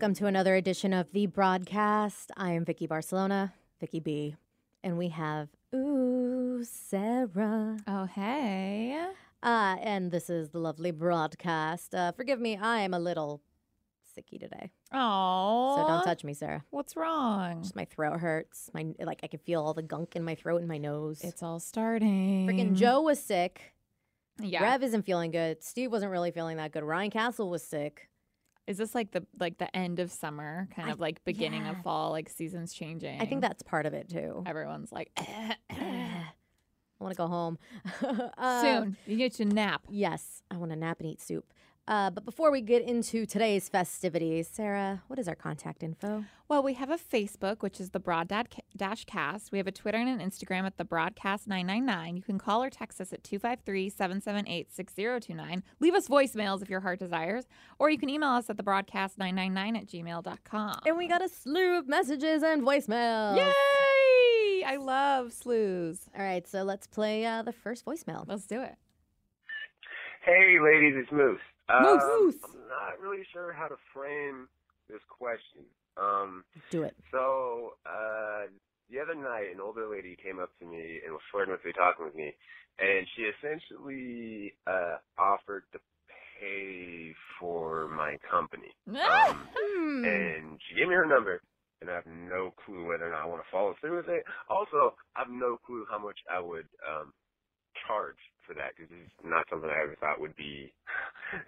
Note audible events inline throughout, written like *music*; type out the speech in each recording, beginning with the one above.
Welcome to another edition of the broadcast. I am Vicky Barcelona, Vicky B, and we have ooh Sara. Oh, hey. Uh, and this is the lovely broadcast. Uh, forgive me, I am a little sicky today, Oh. so don't touch me, Sara. What's wrong? Just my throat hurts. My like I can feel all the gunk in my throat and my nose. It's all starting. freaking Joe was sick. Yeah. Rev isn't feeling good. Steve wasn't really feeling that good. Ryan Castle was sick. Is this like the like the end of summer, kind I- of like beginning yeah. of fall, like seasons changing? I think that's part of it too. everyone's like *clears throat* I want to go home *laughs* Uh, soon. You get to nap. Yes, I want to nap and eat soup. Uh, but before we get into today's festivities, Sara, what is our contact info? Well, we have a Facebook, which is the Broad Dad Ca- Dash Cast. We have a Twitter and an Instagram at the Broadcast 999. You can call or text us at 253 778 6029. Leave us voicemails if your heart desires, or you can email us at the broadcast 999 at gmail.com. And we got a slew of messages and voicemails. Yay! I love slews. All right, so let's play uh, the first voicemail. Let's do it. Hey, ladies, it's Moose. Moose. Um, I'm not really sure how to frame this question. Um, Do it. so uh, the other night, an older lady came up to me and was flirting with me, talking with me, and she essentially uh, offered to pay for my company. *laughs* Um, Hmm. and she gave me her number, and I have no clue whether or not I want to follow through with it. Also, I have no clue how much I would um, charge for that because it's not something I ever thought would be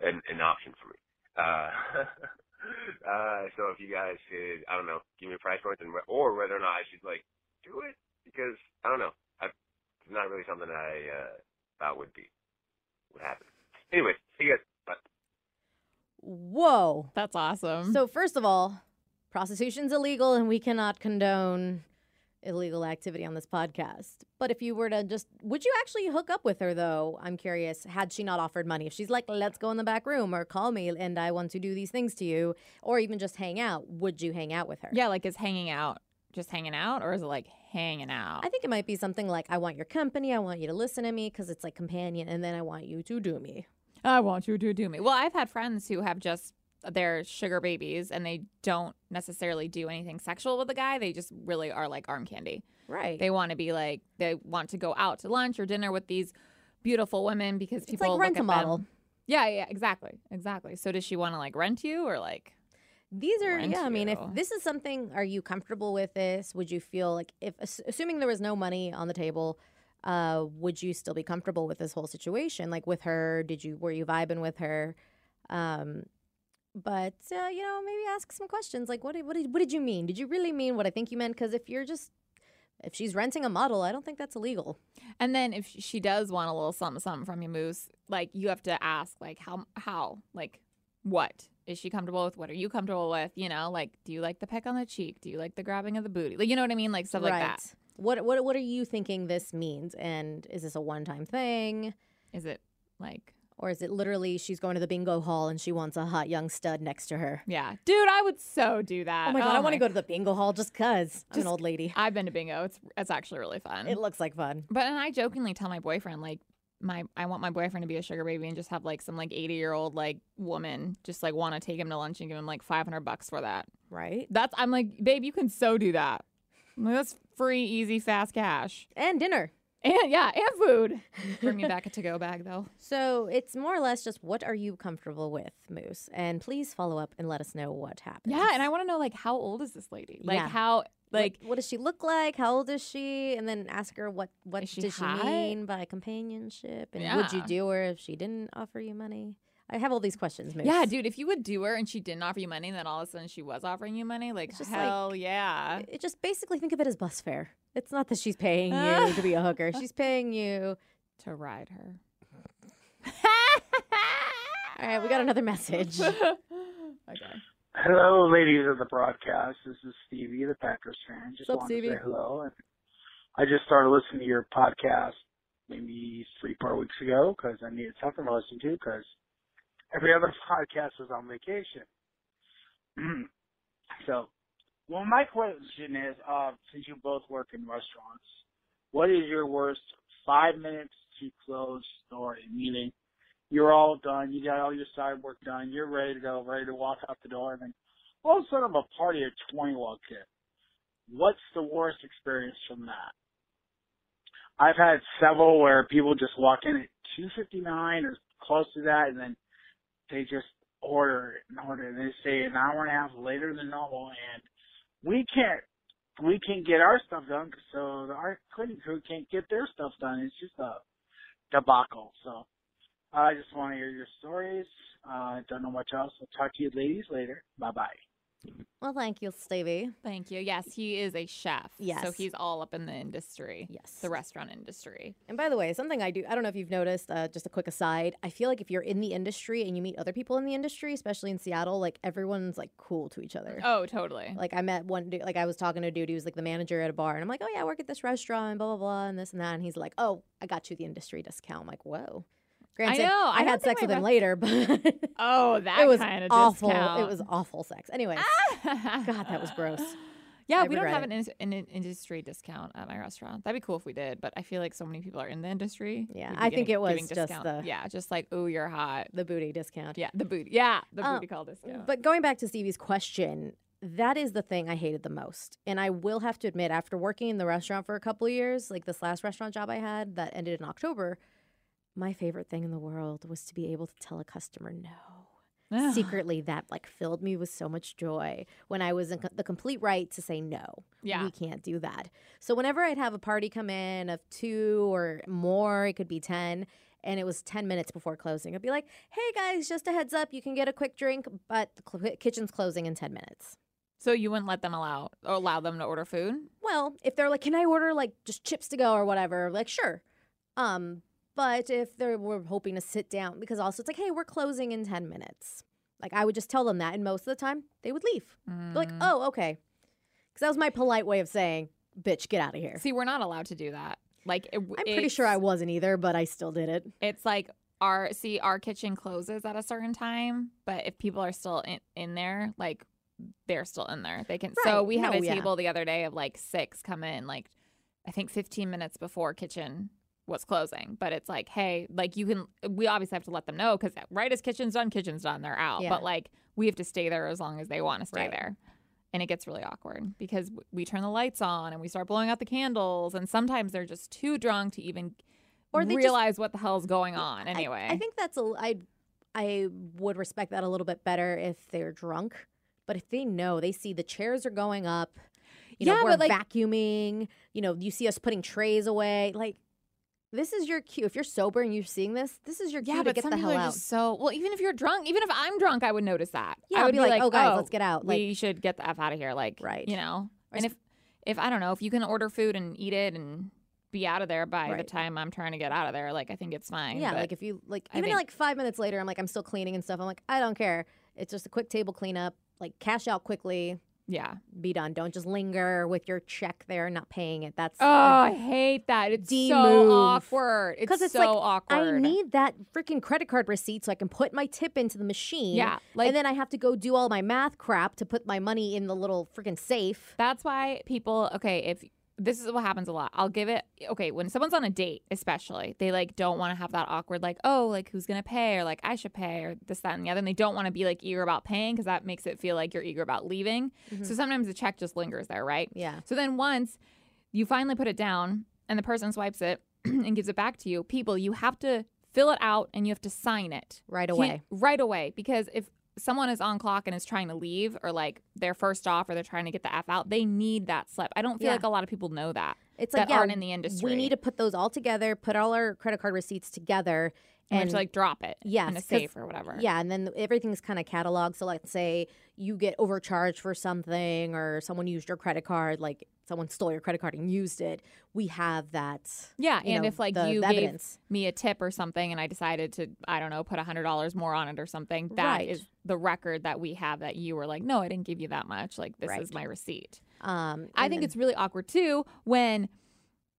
an, an option for me. Uh, *laughs* uh, so if you guys could, I don't know, give me a price point, and, wh- or whether or not I should like do it because I don't know, I, it's not really something I uh, thought would be would happen. Anyway, see you guys. Bye. Whoa. That's awesome. So, first of all, prostitution's illegal and we cannot condone illegal activity on this podcast. But if you were to just, would you actually hook up with her though? I'm curious, had she not offered money? If she's like, let's go in the back room or call me and I want to do these things to you, or even just hang out, would you hang out with her? yeah, like is hanging out just hanging out, or is it like hanging out? I think it might be something like, I want your company, I want you to listen to me because it's like companion, and then I want you to do me. I want you to do me. Well, I've had friends who have just they're sugar babies and they don't necessarily do anything sexual with the guy. They just really are like arm candy. Right. They want to be like they want to go out to lunch or dinner with these beautiful women because it's people like look rent at a model. Them. Yeah, yeah, exactly, exactly. So does she want to like rent you or like? These are yeah. I mean, if this is something, are you comfortable with this? Would you feel like if assuming there was no money on the table, uh, would you still be comfortable with this whole situation? Like with her, did you were you vibing with her? Um, but uh, you know, maybe ask some questions like what did, what did what did you mean? Did you really mean what I think you meant? Because if you're just if she's renting a model, I don't think that's illegal. And then if she does want a little something something from you, Moose, like you have to ask like how how like what is she comfortable with? What are you comfortable with? You know, like do you like the peck on the cheek? Do you like the grabbing of the booty? Like you know what I mean? Like stuff like that. What what what are you thinking this means? And is this a one time thing? Is it like Or is it literally she's going to the bingo hall and she wants a hot young stud next to her? yeah, dude, I would so do that. Oh my god, I oh want to go to the bingo hall just cuz. I'm an Just- old lady. I've been to bingo. It's it's actually really fun. It looks like fun. but and I jokingly tell my boyfriend like my I want my boyfriend to be a sugar baby and just have like some like 80 year old like woman just like want to take him to lunch and give him like 500 bucks for that. Right? That's I'm like, babe, you can so do that. I'm like, That's free, easy, fast cash. And dinner. And yeah, and food. Bring me back a to go bag though. *laughs* So it's more or less just what are you comfortable with, Moose? And please follow up and let us know what happened. Yeah, and I want to know like how old is this lady? Like Yeah. how like what, what does she look like? How old is she? And then ask her what what she does she mean by companionship? And would you do her if she didn't offer you money? I have all these questions, Moose. yeah, dude, if you would do her and she didn't offer you money and then all of a sudden she was offering you money, like It's just like- hell yeah. It just basically think of it as bus fare. It's not that she's paying you *laughs* to be a hooker. She's paying you. To ride her. All right, we got another message. *laughs* okay. Hello, ladies of the broadcast. This is Stevie, the Packers fan. Just Sup, wanted Stevie? to say hello. And I just started listening to your podcast maybe three, four weeks ago because I needed something to listen to because every other *laughs* podcast was on vacation. *clears throat* so, well, my question is, uh, since you both work in restaurants, what is your worst five minutes to close story? Meaning, you're all done, you got all your side work done, you're ready to go, ready to walk out the door, and then All of a sudden, a party of 20 walks in. What's the worst experience from that? I've had several where people just walk in at 2:59 or close to that, and then they just order and order, and they stay an hour and a half later than normal, and we can't we can't get our stuff done, so our cleaning crew can't get their stuff done. It's just a debacle. So I just want to hear your stories. I uh, don't know much else. I'll talk to you ladies later. Bye bye. Well, thank you, Stevie. Thank you. Yes, he is a chef. Yes. So he's all up in the industry. Yes. The restaurant industry. And by the way, something I do, I don't know if you've noticed, uh, just a quick aside. I feel like if you're in the industry and you meet other people in the industry, especially in Seattle, like everyone's like cool to each other. Oh, totally. Like I met one dude, like I was talking to a dude who was like the manager at a bar, and I'm like, oh yeah, I work at this restaurant, and blah blah blah, and this and that, and he's like, oh, I got you the industry discount. I'm like, whoa. Granted, I know. I, I, had sex with him later, *laughs* but oh, that it was kind of awful. discount. It was awful sex. Anyway, *laughs* God, that was gross. Yeah, I we don't have an, in- an industry discount at my restaurant. That'd be cool if we did, but I feel like so many people are in the industry. Yeah, I think it was just discount. the- yeah, just like oh, you're hot. The booty discount. Yeah, the booty. Yeah, the Um, booty call discount. But going back to Stevie's question, that is the thing I hated the most. And I will have to admit, after working in the restaurant for a couple of years, like this last restaurant job I had that ended in October, my favorite thing in the world was to be able to tell a customer no. Secretly, that like filled me with so much joy when I was in co- the complete right to say no. Yeah. we can't do that. So whenever I'd have a party come in of two or more, it could be ten, and it was ten minutes before closing, I'd be like, "Hey guys, just a heads up, you can get a quick drink, but the cl- kitchen's closing in ten minutes." So you wouldn't let them allow or allow them to order food? Well, if they're like, "Can I order like just chips to go or whatever?" Like, sure. Um, but if they were hoping to sit down, because also it's like, "Hey, we're closing in ten minutes." Like I would just tell them that, and most of the time they would leave. They're like, Mm. "Oh, okay," because that was my polite way of saying, "Bitch, get out of here." See, we're not allowed to do that. Like, it, I'm pretty sure I wasn't either, but I still did it. It's like our see our kitchen closes at a certain time, but if people are still in, in there, like they're still in there. They can. So we had No, a yeah. table the other day of like six come in, like I think 15 minutes before kitchen was closing. But it's like, hey, like you can. We obviously have to let them know because right as kitchen's done, kitchen's done. They're out. Yeah. But like we have to stay there as long as they want to stay Right. there. And it gets really awkward because we turn the lights on and we start blowing out the candles, and sometimes they're just too drunk to even Or they just- realize what the hell's going on. I- Anyway, I, think that's a I I would respect that a little bit better if they're drunk. But if they know, they see the chairs are going up, you know, Yeah, we're but, like- vacuuming, you know, you see us putting trays away. Like this is your cue. If you're sober and you're seeing this, this is your cue Yeah, to get the hell out. so well. Even if you're drunk, even if I'm drunk, I would notice that. Yeah, I I'd would be like, "Oh, guys, oh, let's get out." Like- we should get the f out of here. Like, Right. You know, Or and if if I don't know, if you can order food and eat it and be out of there by the time I'm trying to get out of there, like I think it's fine. yeah, like if you like even think- like five minutes later, I'm like I'm still cleaning and stuff. I'm like I don't care. It's just a quick table cleanup. Like cash out quickly, yeah. be done. Don't just linger with your check there, not paying it. That's Oh, I hate that. It's D so move. awkward. It's it's so like, awkward. I need that freaking credit card receipt so I can put my tip into the machine. Yeah, like and then I have to go do all my math crap to put my money in the little freaking safe. That's why people, okay, if this is what happens a lot, I'll give it, okay, when someone's on a date, especially, they like don't want to have that awkward, like, oh, like who's going to pay or like I should pay or this, that, and the other. And they don't want to be like eager about paying because that makes it feel like you're eager about leaving. Mm-hmm. So sometimes the check just lingers there, right? Yeah. So then once you finally put it down and the person swipes it *clears throat* and gives it back to you, people, you have to fill it out and you have to sign it Right can't- away. right away because if someone is on clock and is trying to leave or like they're first off or they're trying to get the f out they need that slip i don't feel Yeah. like a lot of people know that It's like that yeah, aren't in the industry we need to put those all together, put all our credit card receipts together, and, like drop it Yes, in a safe or whatever Yeah, and then everything's kind of cataloged. So, let's say you get overcharged for something, or someone used your credit card, like someone stole your credit card and used it. We have that. yeah and know, if like the- you the gave evidence. me a tip or something and i decided to i don't know put a hundred dollars more on it or something That is Right. the record that we have that you were like no i didn't give you that much like this Right. is my receipt Um, I think then- it's really awkward too when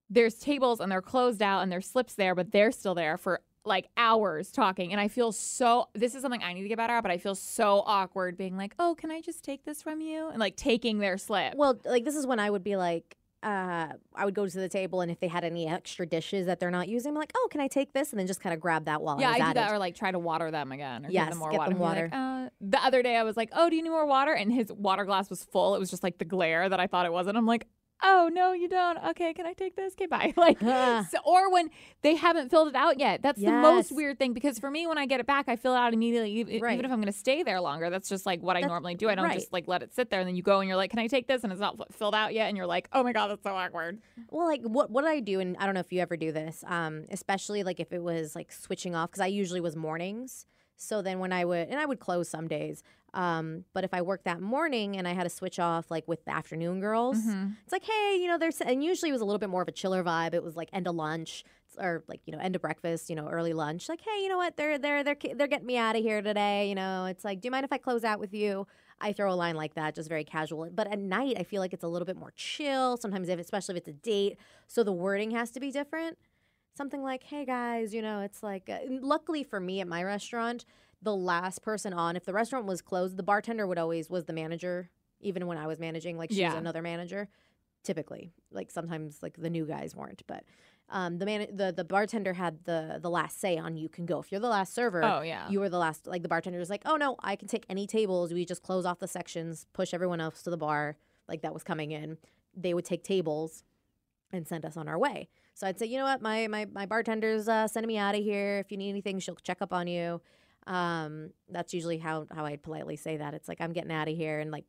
there's tables and they're closed out and there's slips there, but they're still there for like hours talking. And I feel so, this is something I need to get better at, but I feel so awkward being like, oh, can I just take this from you? And like taking their slip. well, like this is when I would be like, uh, I would go to the table, and if they had any extra dishes that they're not using, I'm like, oh, can I take this? And then just kind of grab that while yeah, I I do at that, it. or like try to water them again, or give Yes, them more get water. them be like, uh, the other day, I was like, "Oh, do you need more water?" And his water glass was full. It was just like the glare that I thought it was, and I'm like, "Oh no, you don't. Okay, can I take this? Okay, bye." *laughs* Like, so, or when they haven't filled it out yet. That's the most weird thing because for me, when I get it back, I fill it out immediately, Right. even if I'm going to stay there longer. That's just like what I normally do. I don't right. just like let it sit there, and then you go and you're like, "Can I take this?" And it's not filled out yet, and you're like, "Oh my god, that's so awkward." Well, like what what I do, and I don't know if you ever do this, um, especially like if it was like switching off, because I usually was mornings. So then when I would, and I would close some days, um, but if I worked that morning and I had to switch off like with the afternoon girls, Mhm. it's like, hey, you know, there's, and usually it was a little bit more of a chiller vibe. It was like end of lunch or like you know end of breakfast, you know, early lunch. Like, hey, you know what? They're they're they're they're getting me out of here today. You know, it's like, do you mind if I close out with you? I throw a line like that, just very casual. But at night, I feel like it's a little bit more chill. Sometimes, if especially if it's a date, so the wording has to be different. Something like, "Hey guys, you know, it's like." Uh, luckily for me at my restaurant, the last person on, if the restaurant was closed, the bartender would always was the manager. Even when I was managing, like she was Yeah. another manager. Typically, like sometimes, like the new guys weren't, but um, the man, the the bartender had the the last say on you can go. If you're the last server, Oh yeah. you were the last like the bartender was like oh no i can take any tables we just close off the sections push everyone else to the bar like that was coming in they would take tables and send us on our way so i'd say you know what my my, my bartender's uh, sending me out of here if you need anything she'll check up on you um that's usually how how i'd politely say that it's like i'm getting out of here and like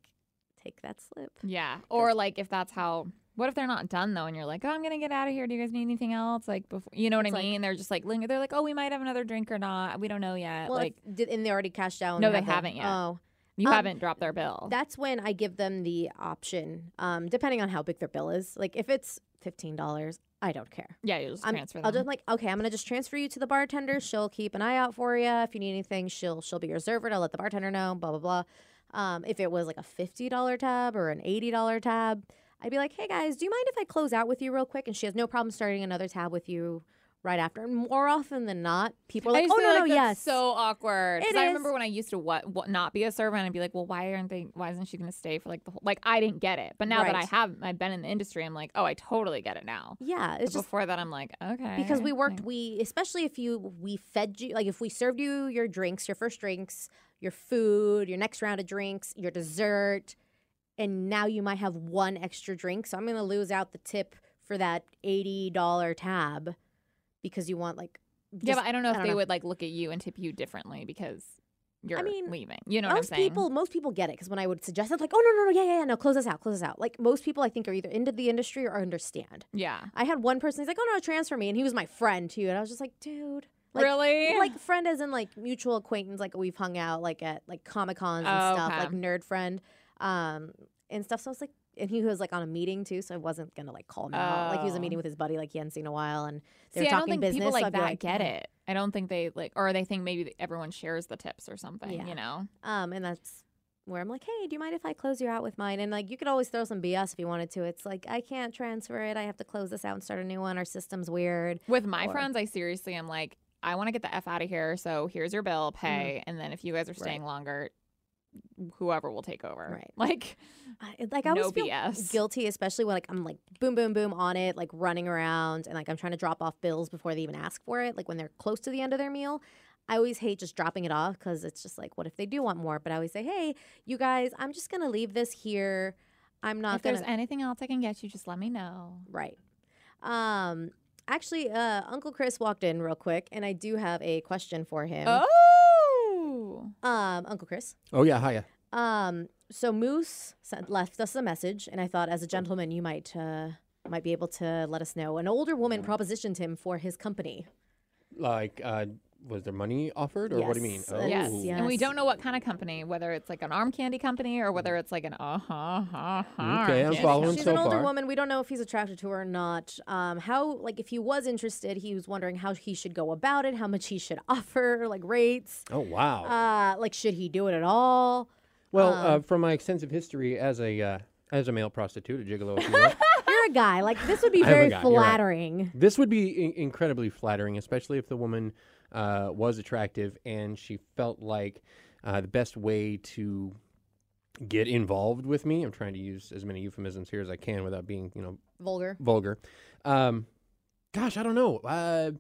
take that slip Yeah. Or like if that's how what if they're not done though and you're like, Oh, I'm gonna get out of here. Do you guys need anything else? Like before you know what I like- mean? they're just like linger they're like, Oh, we might have another drink or not. We don't know yet. well like if- did, and they already cashed out No, they have the- haven't yet. oh you um, haven't dropped their bill. That's when I give them the option, um, depending on how big their bill is. Like if it's fifteen dollars, I don't care. yeah, you just I'm, transfer I'll just like okay, I'm gonna just transfer you to the bartender. She'll keep an eye out for you. If you need anything, she'll she'll be your server. I'll let the bartender know. Blah blah blah. Um, if it was like a fifty dollar tab or an eighty dollar tab, I'd be like, hey guys, do you mind if I close out with you real quick? And she has no problem starting another tab with you right after. And more often than not, people are like, oh no like no yes, so awkward. 'Cause It I remember when I used to what, what not be a server and I'd be like, well, why aren't they? Why isn't she going to stay for like the whole? Like I didn't get it, but now that I have, I've been in the industry. I'm like, oh, I totally get it now. yeah, it's But just before that, I'm like, okay, because we worked like- we especially if you we fed you like if we served you your drinks your first drinks your food your next round of drinks your dessert and now you might have one extra drink so i'm going to lose out the tip for that $80 tab because you want like yeah, but I don't know if don't they know. would like look at you and tip you differently because you're I mean, leaving. You know what I'm most saying? people most people get it because when i would suggest it like oh no no no yeah yeah yeah no close this out close this out like most people i think are either into the industry or understand yeah. i had one person he's like oh no transfer me and he was my friend too and i was just like dude like, really? like friend as in like mutual acquaintance like we've hung out like at like comic cons and Oh, stuff okay. like nerd friend um and stuff so i was like and he was like on a meeting too so i wasn't gonna like call him out like he was a Oh. meeting with his buddy like he hadn't seen in a while and they See, were I don't talking think business people so like I'd be that get it. I don't think they like, or they think maybe everyone shares the tips or something. Yeah. You know? um and that's where i'm like hey do you mind if i close you out with mine and like you could always throw some bs if you wanted to it's like i can't transfer it i have to close this out and start a new one our system's weird With my Or- friends, I seriously am like, I want to get the f out of here. So here's your bill, pay, and then if you guys are staying longer, whoever will take over. Right. *laughs* Like, I, like I No always feel BS. guilty, especially when like I'm like boom, boom, boom on it, like running around, and like I'm trying to drop off bills before they even ask for it. Like when they're close to the end of their meal, I always hate just dropping it off because it's just like, what if they do want more? But I always say, hey, you guys, I'm just gonna leave this here. I'm not if gonna there's anything else I can get you, just let me know. right. Um, actually, uh, Uncle Chris walked in real quick, and I do have a question for him. Oh. Um, Uncle Chris. Oh yeah, hiya. Um, so Moose sent, left us a message, and I thought, as a gentleman, you might uh, might be able to let us know. An older woman propositioned him for his company. Like, uh, was there money offered, or what do you mean? Yes, uh, Yes. Oh. And we don't know what kind of company, whether it's like an arm candy company or whether it's like an uh huh, uh huh. Okay, I'm following She's so an older far. woman. We don't know if he's attracted to her or not. Um, how like if he was interested, he was wondering how he should go about it, how much he should *laughs* offer, like rates. Oh wow. Uh, like should he do it at all? well, uh, um, from my extensive history as a uh, as a male prostitute, a gigolo, if you will, *laughs* You're a guy. Like this would be *laughs* I am a very guy, you're right. flattering. this would be in- incredibly flattering, especially if the woman uh, was attractive and she felt like uh, the best way to get involved with me. I'm trying to use as many euphemisms here as I can without being, you know, Vulgar. vulgar. Um, gosh, I don't know. Uh,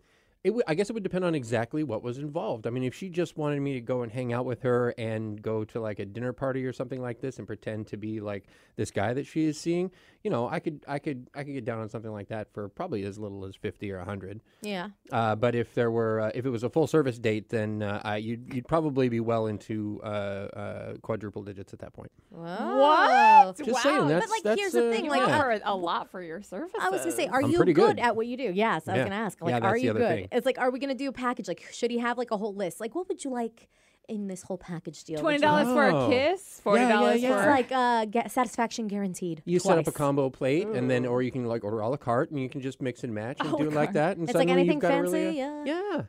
it w- I guess it would depend on exactly what was involved. I mean, if she just wanted me to go and hang out with her and go to like a dinner party or something like this and pretend to be like this guy that she is seeing, you know, I could, I could, I could get down on something like that for probably as little as fifty or hundred. Yeah. Uh, but if there were, uh, if it was a full service date, then uh, I, you'd, you'd probably be well into uh, uh, quadruple digits at that point. What? Just saying, that's but like, that's, here's the uh, thing, like, yeah. offer a lot for your service. I was gonna say, are I'm you good. good. at what you do? Yes, I was Yeah. gonna ask. Yeah, Like, that's are the you other good? thing. It's like, are we gonna do a package? Like, should he have like a whole list? Like, what would you like in this whole package deal? Twenty dollars for a Oh. kiss, forty yeah, dollars yeah. for It's like uh, get satisfaction guaranteed. You set up a combo plate, and then, or you can like order a la carte, and you can just mix and match and A do it like that. And It's like anything you've got fancy. really, yeah. yeah.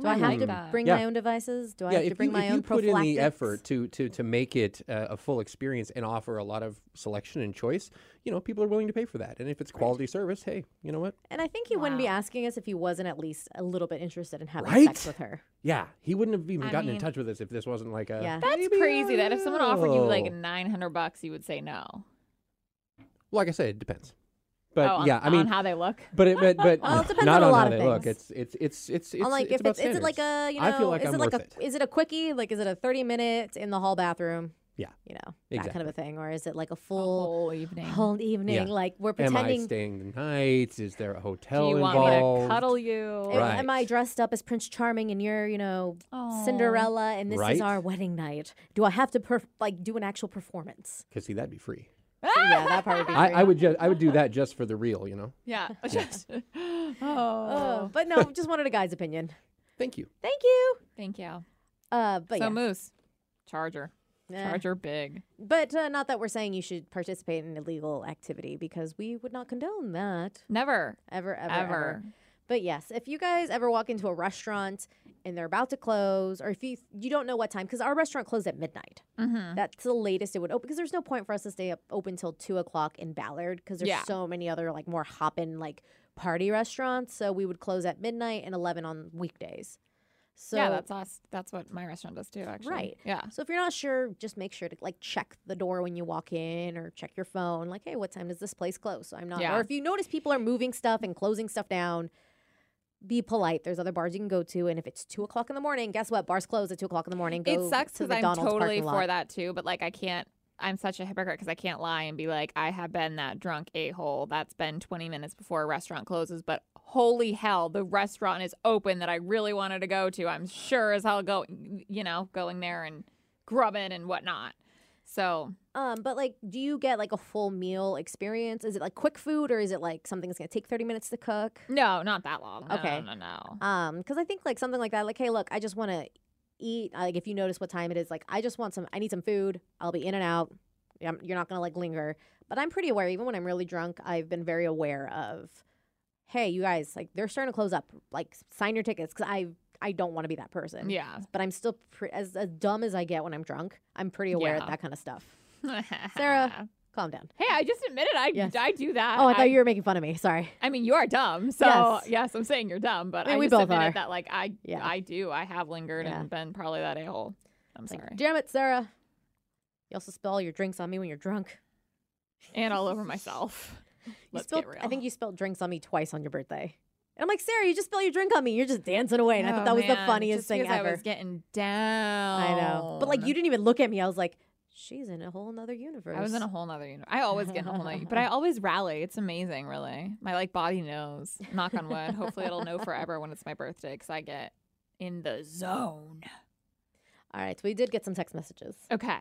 Do I have to that. bring Yeah. my own devices? Do I yeah, have to bring you, my if own you put in the effort to to to make it uh, a full experience and offer a lot of selection and choice, you know, people are willing to pay for that. And if it's quality service, hey, you know what? And I think he wouldn't be asking us if he wasn't at least a little bit interested in having Right? sex with her. Yeah, he wouldn't have even I gotten in touch with us if this wasn't like a. Yeah. That's crazy. That if someone offered you like nine hundred bucks, you would say no. like I said, it depends. But oh, on, yeah, I mean, on how they look. but it, but but *laughs* Well, it depends not on a on lot how of they look. things. It's it's it's it's it's, I'm like, it's if about it's is it like a you know, I feel like is I'm it like a it. is it a quickie? Like, is it a 30 minutes in the hall bathroom? Yeah. You know, that kind of a thing, or is it like a A full whole evening. whole evening? Yeah. Like we're pretending. Am I pretending. staying the night? Is there a hotel Do hotel you want me involved? to cuddle you? Am- Am I dressed up as Prince Charming and you're, you know, Aw. Cinderella and this is our wedding night? Do I have to perf- like do an actual performance? Because see, that'd be free. Yeah, that part would be. *laughs* I. I would just I would do that just for the real, you know. Yeah. *laughs* Just- Oh, oh. but no, just wanted a guy's opinion. Thank you. Thank you. Thank you. Uh, but so yeah, Moose, Charger, Eh. Charger big. but uh, not that we're saying you should participate in illegal activity because we would not condone that Never, ever, ever, ever. ever. But yes, if you guys ever walk into a restaurant and they're about to close, or if you you don't know what time, because our restaurant closed at midnight. Mm-hmm. That's the latest it would open. Because there's no point for us to stay up open till two o'clock in Ballard, because there's Yeah. so many other like more hoppin' like party restaurants. So we would close at midnight and eleven on weekdays. So yeah, that's us. That's what my restaurant does too. Actually, Right. Yeah. So if you're not sure, just make sure to like check the door when you walk in or check your phone. Like, hey, what time does this place close? So I'm not. Yeah. Or if you notice people are moving stuff and closing stuff down, be polite. There's other bars you can go to, and if it's two o'clock in the morning, guess what? Bars close at two o'clock in the morning. Go it sucks to because I'm McDonald's totally for that too, but like I can't. I'm such a hypocrite because I can't lie and be like, I have been that drunk a hole that's been 20 minutes before a restaurant closes, but holy hell, the restaurant is open that I really wanted to go to. I'm sure as hell going, you know, going there and grubbing and whatnot. So Um, but like, do you get like a full meal experience? Is it like quick food, or is it like something that's gonna take thirty minutes to cook? no, not that long. No, Okay. no, no. no. Um, because I think like something like that, like, hey, look, I just want to eat. uh, Like, if you notice what time it is, like, I just want some. I need some food. I'll be in and out. You're not gonna like linger. But I'm pretty aware. Even when I'm really drunk, I've been very aware of. Hey, you guys, like they're starting to close up. Like, sign your tickets because I I don't want to be that person. yeah. But I'm still pre- as as dumb as I get when I'm drunk. I'm pretty aware Yeah. of that kind of stuff. *laughs* Sara. Calm down. Hey, I just admitted I Yes. I do that. Oh, I thought you were making fun of me. Sorry. I mean, you are dumb. So Yes. yes, I'm saying you're dumb, but I mean, we just both admitted are. that like I Yeah. I do. I have lingered Yeah. and been probably that a hole. I'm It's like, sorry. damn it, Sara. You also spill all your drinks on me when you're drunk. and all over *laughs* myself. You Let's spilled, get real. I think you spilled drinks on me twice on your birthday. And I'm like, Sara, you just spilled your drink on me. You're just dancing away. And I thought Oh, that was the man, funniest just thing because ever. I was getting down. I know. But like, you didn't even look at me. I was like, she's in a whole nother universe. I was in a whole nother universe. I always get in a whole nother, but I *laughs* always rally. It's amazing, really. My like body knows. Knock on wood. Hopefully, it'll know forever when it's my birthday because I get in the zone. All right. So we did get some text messages. Okay.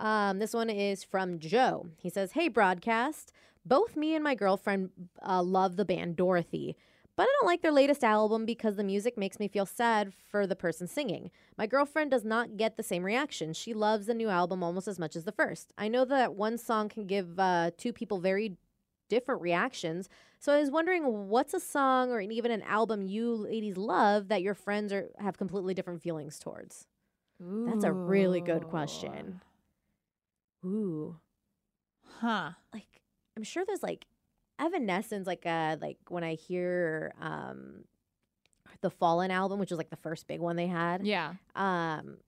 Um, this one is from Joe. He says, Hey, broadcast. Both me and my girlfriend uh, love the band Dorothy, but I don't like their latest album because the music makes me feel sad for the person singing. My girlfriend does not get the same reaction. She loves the new album almost as much as the first. I know that one song can give uh, two people very different reactions. So I was wondering what's a song or even an album you ladies love that your friends are have completely different feelings towards? That's a really good question. Ooh. Huh. like I'm sure there's like Evanescence, like uh like when I hear um the Fallen album, which was like the first big one they had. Yeah. Um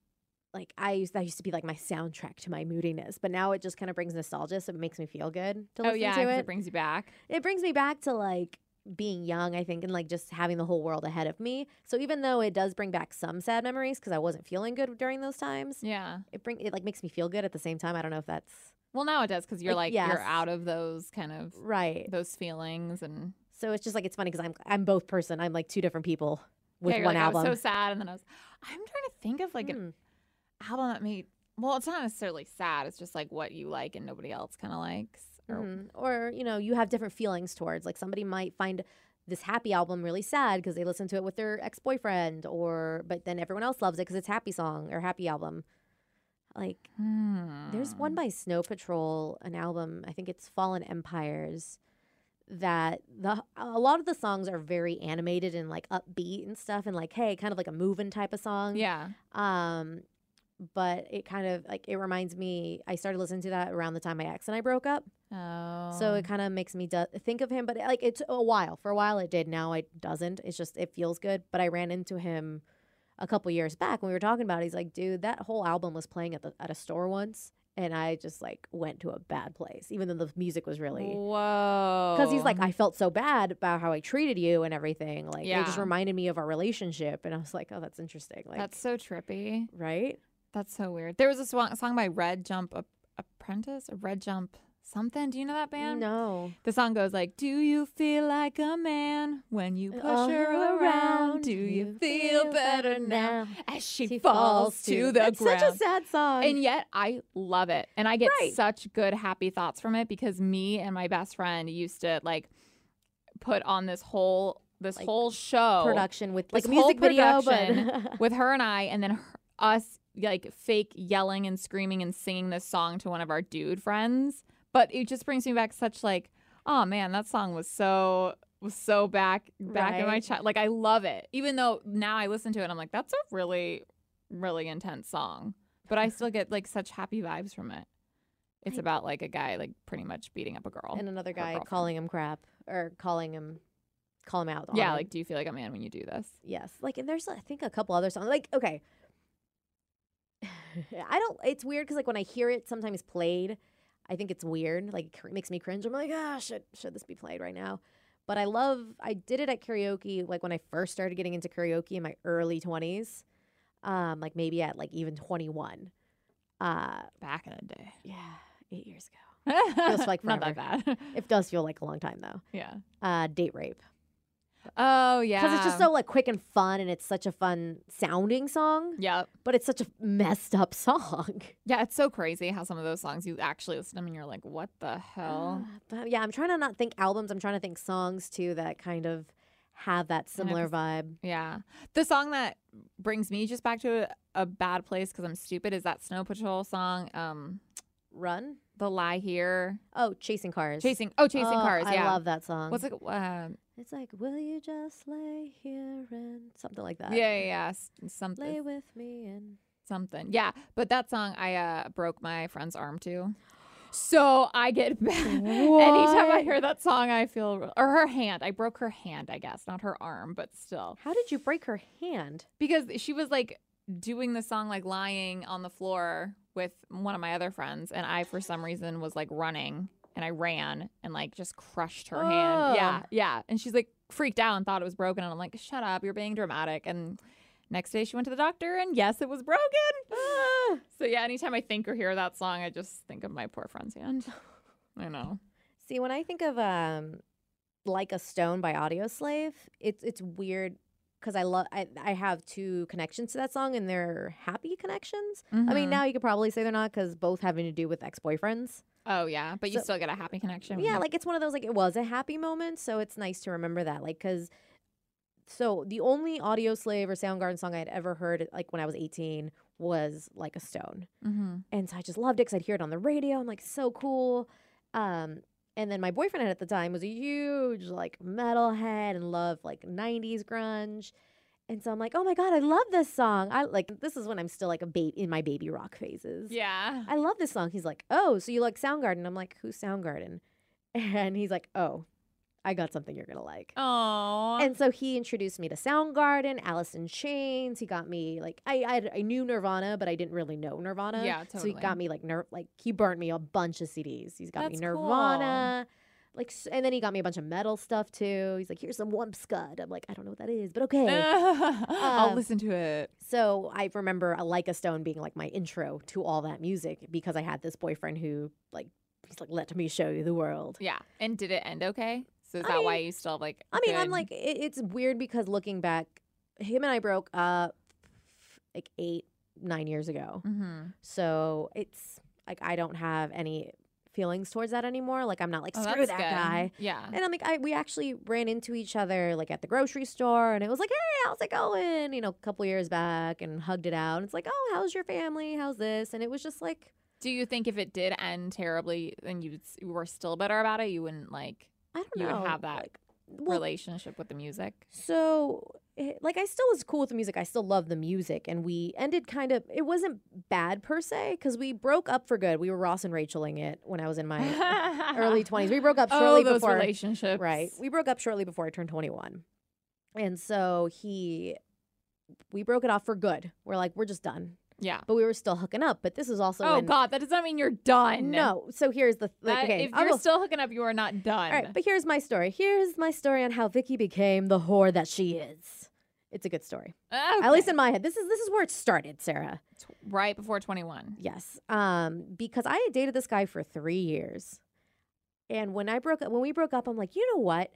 like I used that used to be like my soundtrack to my moodiness, but now it just kind of brings nostalgia, so it makes me feel good to Oh yeah, to it. it brings you back. it brings me back to like being young, I think, and like just having the whole world ahead of me. So even though it does bring back some sad memories because I wasn't feeling good during those times, Yeah. it bring it like makes me feel good at the same time. I don't know if that's Well, now it does because you're Like, like, you're out of those kind of right. those feelings and So it's just like it's funny because I'm I'm both person. I'm like two different people with yeah, one like, album. I was so sad, and then I was. I'm trying to think of like an Hmm. album that made. Well, it's not necessarily sad. It's just like what you like and nobody else kind of likes. Or, Mhm. Or, you know, you have different feelings towards. Like somebody might find this happy album really sad because they listen to it with their ex boyfriend, or but then everyone else loves it because it's happy song or happy album. Like there's one Hmm. by Snow Patrol, an album. I think it's Fallen Empires. That the a lot of the songs are very animated and like upbeat and stuff, and like hey, kind of like a moving type of song. Yeah. Um, but it kind of like it reminds me. I started listening to that around the time my ex and I broke up. Oh. So it oh. kind of makes me do- think of him, but like it's a while. For a while it did. Now it doesn't. It's just it feels good. But I ran into him a couple years back when we were talking about. It. He's like, dude, that whole album was playing at the at a store once, and I just like went to a bad place, even though the music was really. Whoa. Because he's like, I felt so bad about how I treated you and everything. Like, it just reminded me of our relationship, and I was like, oh, that's interesting. Like, That's so trippy. right. That's so weird. There was a song, song by Red Jump Ap- Apprentice Red Jump something. Do you know that band? No. The song goes like, "Do you feel like a man when you uh, push All her around? Do you feel better now as she, falls to the it's ground?" such a sad song. and yet I love it. And I get Right. such good happy thoughts from it because me and my best friend used to like put on this whole this Like, whole show production with like music video, but *laughs* with her and I and then her, us like fake yelling and screaming and singing this song to one of our dude friends. But it just brings me back such like, oh man, that song was so was so back back in my Right. child. Like I love it. Even though now I listen to it I'm like, that's a really, really intense song. But I still get like such happy vibes from it. It's I- about like a guy like pretty much beating up a girl. and another guy calling him crap or calling him call him out. yeah, like do you feel like a man when you do this? yes, like and there's I think a couple other songs. Like okay, *laughs* I don't. It's weird because like when I hear it sometimes played, I think it's weird. Like it makes me cringe. I'm like, ah, should should this be played right now? But I love. I did it at karaoke like when I first started getting into karaoke in my early 20s, um, like maybe at like even 21. Uh, Back in the day. yeah, eight years ago. *laughs* Feels like not that bad. *laughs* It does feel like a long time though. yeah. Uh, date rape. Oh yeah. because it's just so like quick and fun and it's such a fun sounding song Yeah, but it's such a messed up song *laughs* Yeah, it's so crazy how some of those songs you actually listen to them and you're like, what the hell? but yeah i'm trying to not think albums i'm trying to think songs too that kind of have that similar vibe Yeah. The song that brings me just back to a, a bad place because I'm stupid is that Snow Patrol song, um, run The Lie Here. oh chasing cars Chasing, oh, Chasing Oh, Cars. i Yeah. love that song What's it? Uh, it's like will you just lay here and something like that yeah, yeah, yeah. s- lay with me and Something. Yeah. But that song, I uh, broke my friend's arm to. So I get *laughs* bad. Anytime I hear that song, I feel, or her hand. I broke her hand, I guess, not her arm, but still. how did you break her hand because she was like doing the song like lying on the floor with one of my other friends and i for some reason was like running and i ran and like just crushed her hand. Yeah Oh. yeah. And she's like freaked out and thought it was broken. And i'm like shut up. You're being dramatic. And next day she went to the doctor and yes it was broken. Ah. so yeah anytime i think or hear that song i just think of my poor friend's hand. *laughs* I know. See, when I think of um, like a stone by Audioslave, it's it's weird because I love I, I have two connections to that song and they're happy connections. I mean, Mhm. now you could probably say they're not because both having to do with ex boyfriends. oh yeah but you So- still get a happy connection Yeah, like it's one of those like it was a happy moment, so it's nice to remember that. Like, because so the only Audioslave or Soundgarden song I had ever heard like when I was eighteen was like a stone. mm-hmm. and so I just loved it because I'd hear it on the radio. I'm like, so cool. Um, and then my boyfriend at the time was a huge like metalhead and loved like '90s grunge. And so I'm like, oh my god, I love this song. I like this is when I'm still like a baby in my baby rock phases. yeah I love this song. He's like, oh, so you like Soundgarden? I'm like, who's Soundgarden? *laughs* And he's like, oh, I got something you're gonna like. Oh. And so he introduced me to Soundgarden, Alice in Chains. He got me like I I, I knew Nirvana, but I didn't really know Nirvana. Yeah, totally. So he got me like ner- like he burnt me a bunch of CDs. He's got That's me cool. Nirvana. Like and then he got me a bunch of metal stuff too. He's like, here's some Wumpscut. I'm like, I don't know what that is, but okay. *laughs* I'll Uh, listen to it. So I remember a Like a Stone being like my intro to all that music because I had this boyfriend who like he's like, let me show you the world. Yeah. And did it end okay? So is I that why you still have like? I mean, I'm like, it, it's weird because looking back, him and I broke up like eight, nine years ago. Mhm. So it's like I don't have any feelings towards that anymore. Like I'm not like Oh, screw that good. guy. Yeah. And I'm like, I we actually ran into each other like at the grocery store, and it was like, hey, how's it going? You know, a couple years back, and hugged it out. And it's like, oh, how's your family? How's this? And it was just like, Do you think if it did end terribly and you you were still bitter about it, you wouldn't like I don't You would have that like, well, relationship with the music? So, it, like, I still was cool with the music. I still love the music, and we ended kind of. It wasn't bad per se because we broke up for good. We were Ross and Racheling it when I was in my *laughs* early twenties. We broke up oh, shortly those before. relationships. Right. We broke up shortly before I turned 21. And so he, we broke it off for good. We're like, we're just done. Yeah. But we were still hooking up. But this is also. oh when, God, that does not mean you're done. No. So here's the. Like, That- okay. if you're still hooking up, you are not done. all right. But here's my story. Here's my story on how Vicky became the whore that she is. It's a good story. At least in my head. This is this is where it started, Sara. Right before 21. Yes. Um, because I had dated this guy for three years. And when I broke up when we broke up, I'm like, you know what?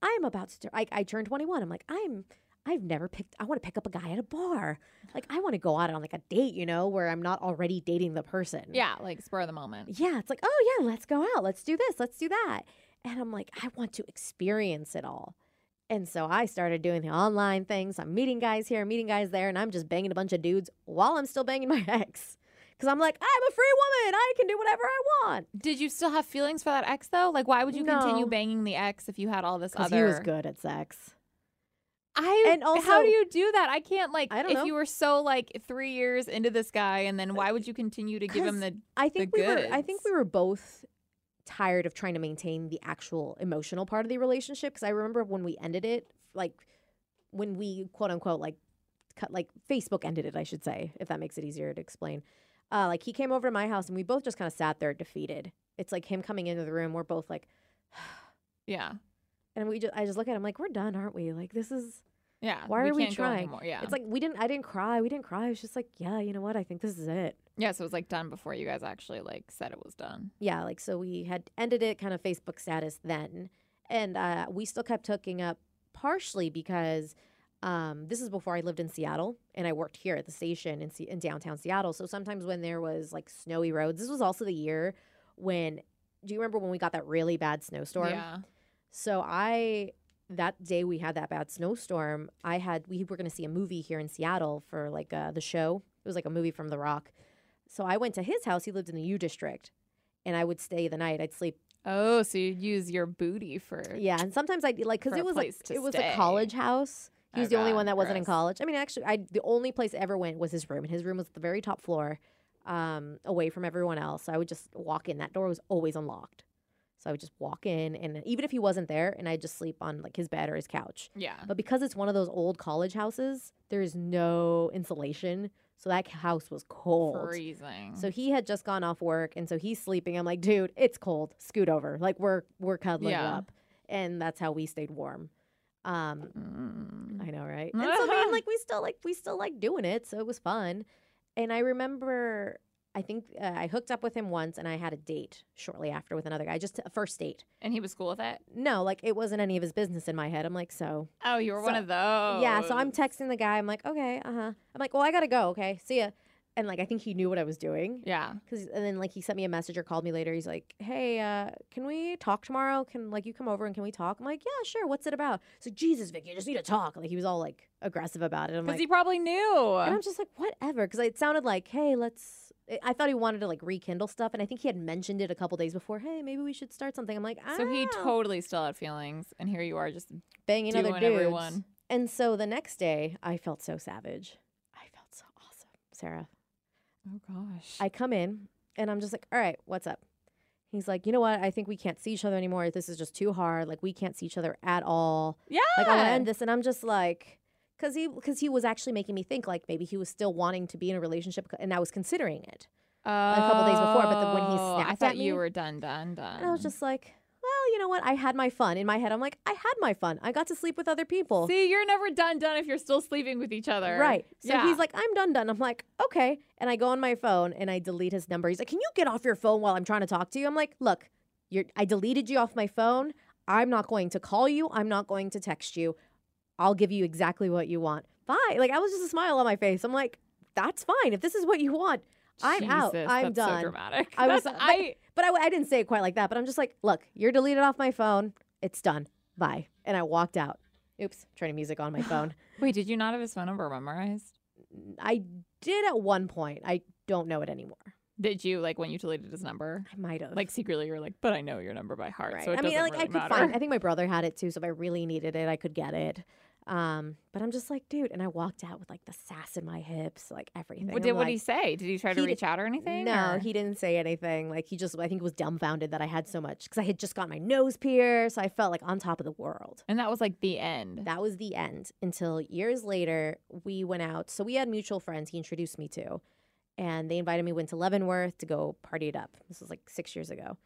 I'm about to I, I turned 21. I'm like, I'm I've never picked I want to pick up a guy at a bar. Like I want to go out on like a date, you know, where I'm not already dating the person. Yeah, like spur of the moment. Yeah. It's like, oh yeah, let's go out. Let's do this. Let's do that. And I'm like, I want to experience it all. And so I started doing the online things. I'm meeting guys here, meeting guys there, and I'm just banging a bunch of dudes while I'm still banging my *laughs* ex. Because I'm like, I'm a free woman. I can do whatever I want. Did you still have feelings for that ex though? Like, why would you continue banging the ex if you had all this other? he was good at sex. I And how do you do that? I can't like. I don't if know. you were so like three years into this guy, and then why would you continue to give him the? I think we were. I think we were both tired of trying to maintain the actual emotional part of the relationship. Because I remember when we ended it, like when we quote unquote like cut like Facebook ended it. I should say, if that makes it easier to explain. Uh, like he came over to my house and we both just kind of sat there defeated. It's like him coming into the room. We're both like, *sighs* Yeah, and we just I just look at him like we're done, aren't we? Like this is. yeah. Why are we trying? Yeah, It's like we didn't. I didn't cry. We didn't cry. It was just like, yeah, you know what? I think this is it. yeah. So it was like done before you guys actually like said it was done. yeah, like so we had ended it kind of Facebook status then, and uh, we still kept hooking up partially because um, this is before I lived in Seattle and I worked here at the station in, Se- in downtown Seattle. So sometimes when there was like snowy roads, this was also the year when. Do you remember when we got that really bad snowstorm? Yeah. So I that day we had that bad snowstorm, I had we were going to see a movie here in Seattle for like uh, the show. It was like a movie from The Rock. So I went to his house. He lived in the U District, and I would stay the night. I'd sleep. Oh, so you use your booty for Yeah, and sometimes I like because it was like it was stay. a college house. He Oh, was the only God, one that wasn't in college. I mean, actually, I the only place I ever went was his room, and his room was at the very top floor, um, away from everyone else. So I would just walk in. That door was always unlocked. So I would just walk in, and even if he wasn't there, and I'd just sleep on like his bed or his couch. yeah. But because it's one of those old college houses, there's no insulation, so that house was cold. Freezing. So he had just gone off work, and so he's sleeping. I'm like, dude, it's cold. Scoot over. Like we're we're cuddling Yeah. up, and that's how we stayed warm. Um, Mm. I know, right? *laughs* And so I mean, like we still like we still like doing it, so it was fun. And I remember, I think uh, I hooked up with him once, and I had a date shortly after with another guy, just a first date. and he was cool with it. No, like it wasn't any of his business in my head. I'm like, so Oh, you were one of those. yeah. So I'm texting the guy. I'm like, okay, uh huh. I'm like, well, I gotta go. Okay, see ya. And like, I think he knew what I was doing. Yeah. Cause, and then like he sent me a message or called me later. He's like, "Hey, uh, can we talk tomorrow? Can like you come over and can we talk?" I'm like, "Yeah, sure. What's it about?" So like, "Jesus, Vic, you just need to talk." Like he was all like aggressive about it. I'm Because like, he probably knew. and I'm just like, whatever. Because it sounded like, "Hey, let's." I- thought he wanted to like rekindle stuff, and I think he had mentioned it a couple days before. Hey, maybe we should start something. I'm like, so he "Ah." totally still had feelings, and here you are just banging doing other dudes. everyone. And so the next day, I felt so savage. I felt so awesome, Sara. Oh gosh. I come in and I'm just like, all right, what's up? He's like, you know what? I think we can't see each other anymore. This is just too hard. Like we can't see each other at all. Yeah. Like I want to end this. And I'm just like, because he because he was actually making me think like maybe he was still wanting to be in a relationship, and I was considering it. a couple days before, but then when he oh, snapped I thought at me- you were done, done, done. And I was just like, well, you know what? I had my fun. In my head, I'm like, I had my fun. I got to sleep with other people. See, you're never done, done if you're still sleeping with each other. Right. So yeah. he's like, I'm done, done. I'm like, okay. And I go on my phone and I delete his number. He's like, Can you get off your phone while I'm trying to talk to you? I'm like, Look, you're I deleted you off my phone. I'm not going to call you. I'm not going to text you. I'll give you exactly what you want. Bye. Like I was just a smile on my face. I'm like, that's fine. If this is what you want, I'm out. I'm done. So dramatic. I was- *laughs* but- I But I, I didn't say it quite like that. But I'm just like, look, you're deleted off my phone. It's done. Bye. And I walked out. Oops, turning music on my *laughs* phone. wait. Did you not have his phone number memorized? I did at one point. I don't know it anymore. Did you like when you deleted his number? I might have. Like secretly, you were like, "But I know your number by heart." right. So I mean, like really I could matter. find. I think my brother had it too. So if I really needed it, I could get it. Um, but I'm just like, dude, and I walked out with like the sass in my hips, like everything. What did what like, did he say? Did he try to he reach out or anything? No, or- he didn't say anything. Like he just, I think, was dumbfounded that I had so much because I had just got my nose pierced. So I felt like on top of the world. And that was like the end. That was the end until years later we went out. So we had mutual friends he introduced me to, and they invited me went to Leavenworth to go party it up. This was like six years ago.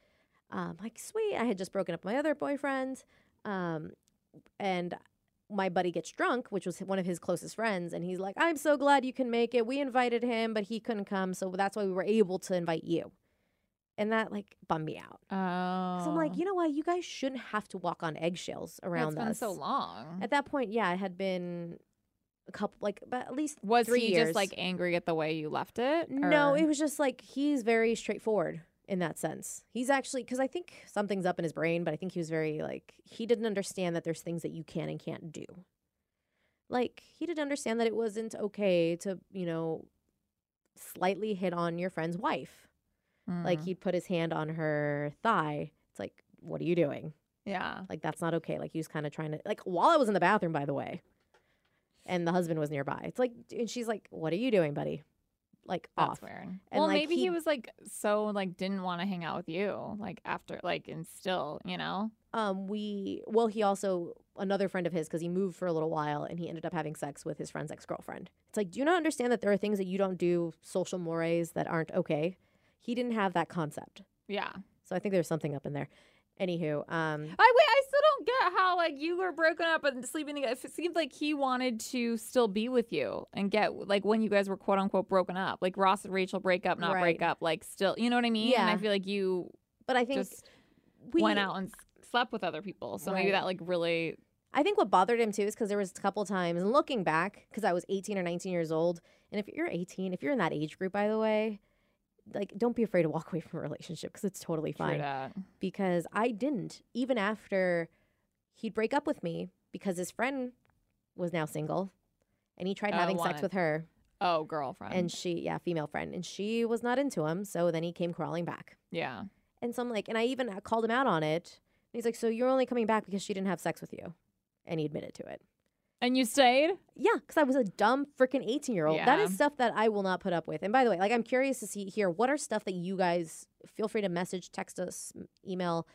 Um, like sweet, I had just broken up my other boyfriend, um, and my buddy gets drunk, which was one of his closest friends, and he's like, "I'm so glad you can make it. We invited him, but he couldn't come, so that's why we were able to invite you." And that like bummed me out. oh, So I'm like, oh. you know what? You guys shouldn't have to walk on eggshells around it's been us. so long. At that point, yeah, it had been a couple, like, but at least was three he years. just like angry at the way you left it? no, it was just like he's very straightforward in that sense. He's actually because I think something's up in his brain, but I think he was very like he didn't understand that there's things that you can and can't do. Like he didn't understand that it wasn't okay to you know slightly hit on your friend's wife. Like Mm. he'd put his hand on her thigh. It's like, what are you doing? yeah. Like that's not okay. Like he was kind of trying to like while I was in the bathroom, by the way, and the husband was nearby. It's like, and she's like, "What are you doing, buddy?" Like That's off. weird. And, well, like, maybe he, he- was like so like didn't want to hang out with you like after like and still you know Um, we well, he also another friend of his because he moved for a little while and he ended up having sex with his friend's ex girlfriend. It's like, do you not understand that there are things that you don't do, social mores that aren't okay? He didn't have that concept, yeah. so I think there's something up in there. Anywho, um, I wait. I still don't get how like you were broken up and sleeping together. It seems like he wanted to still be with you and get like when you guys were quote unquote broken up, like Ross and Rachel break up, not break up, like still. You know what I mean? And I feel like you but I think just we went out and s- slept with other people. So maybe Right. that like really. I think what bothered him too is because there was a couple times, and looking back, because I was 18 or 19 years old, and if you're 18, if you're in that age group, by the way, like don't be afraid to walk away from a relationship because it's totally True fine. that. Because I didn't, even after he'd break up with me because his friend was now single, and he tried Oh, having sex with her, Oh, girlfriend. and she, yeah, female friend, and she was not into him, so then he came crawling back. yeah. And so I'm like, and I even called him out on it. And he's like, so you're only coming back because she didn't have sex with you, and he admitted to it. And you stayed. Yeah, because I was a dumb freaking 18 year old. That is stuff that I will not put up with. And by the way, like I'm curious to see here what are stuff that you guys feel free to message, text us, email.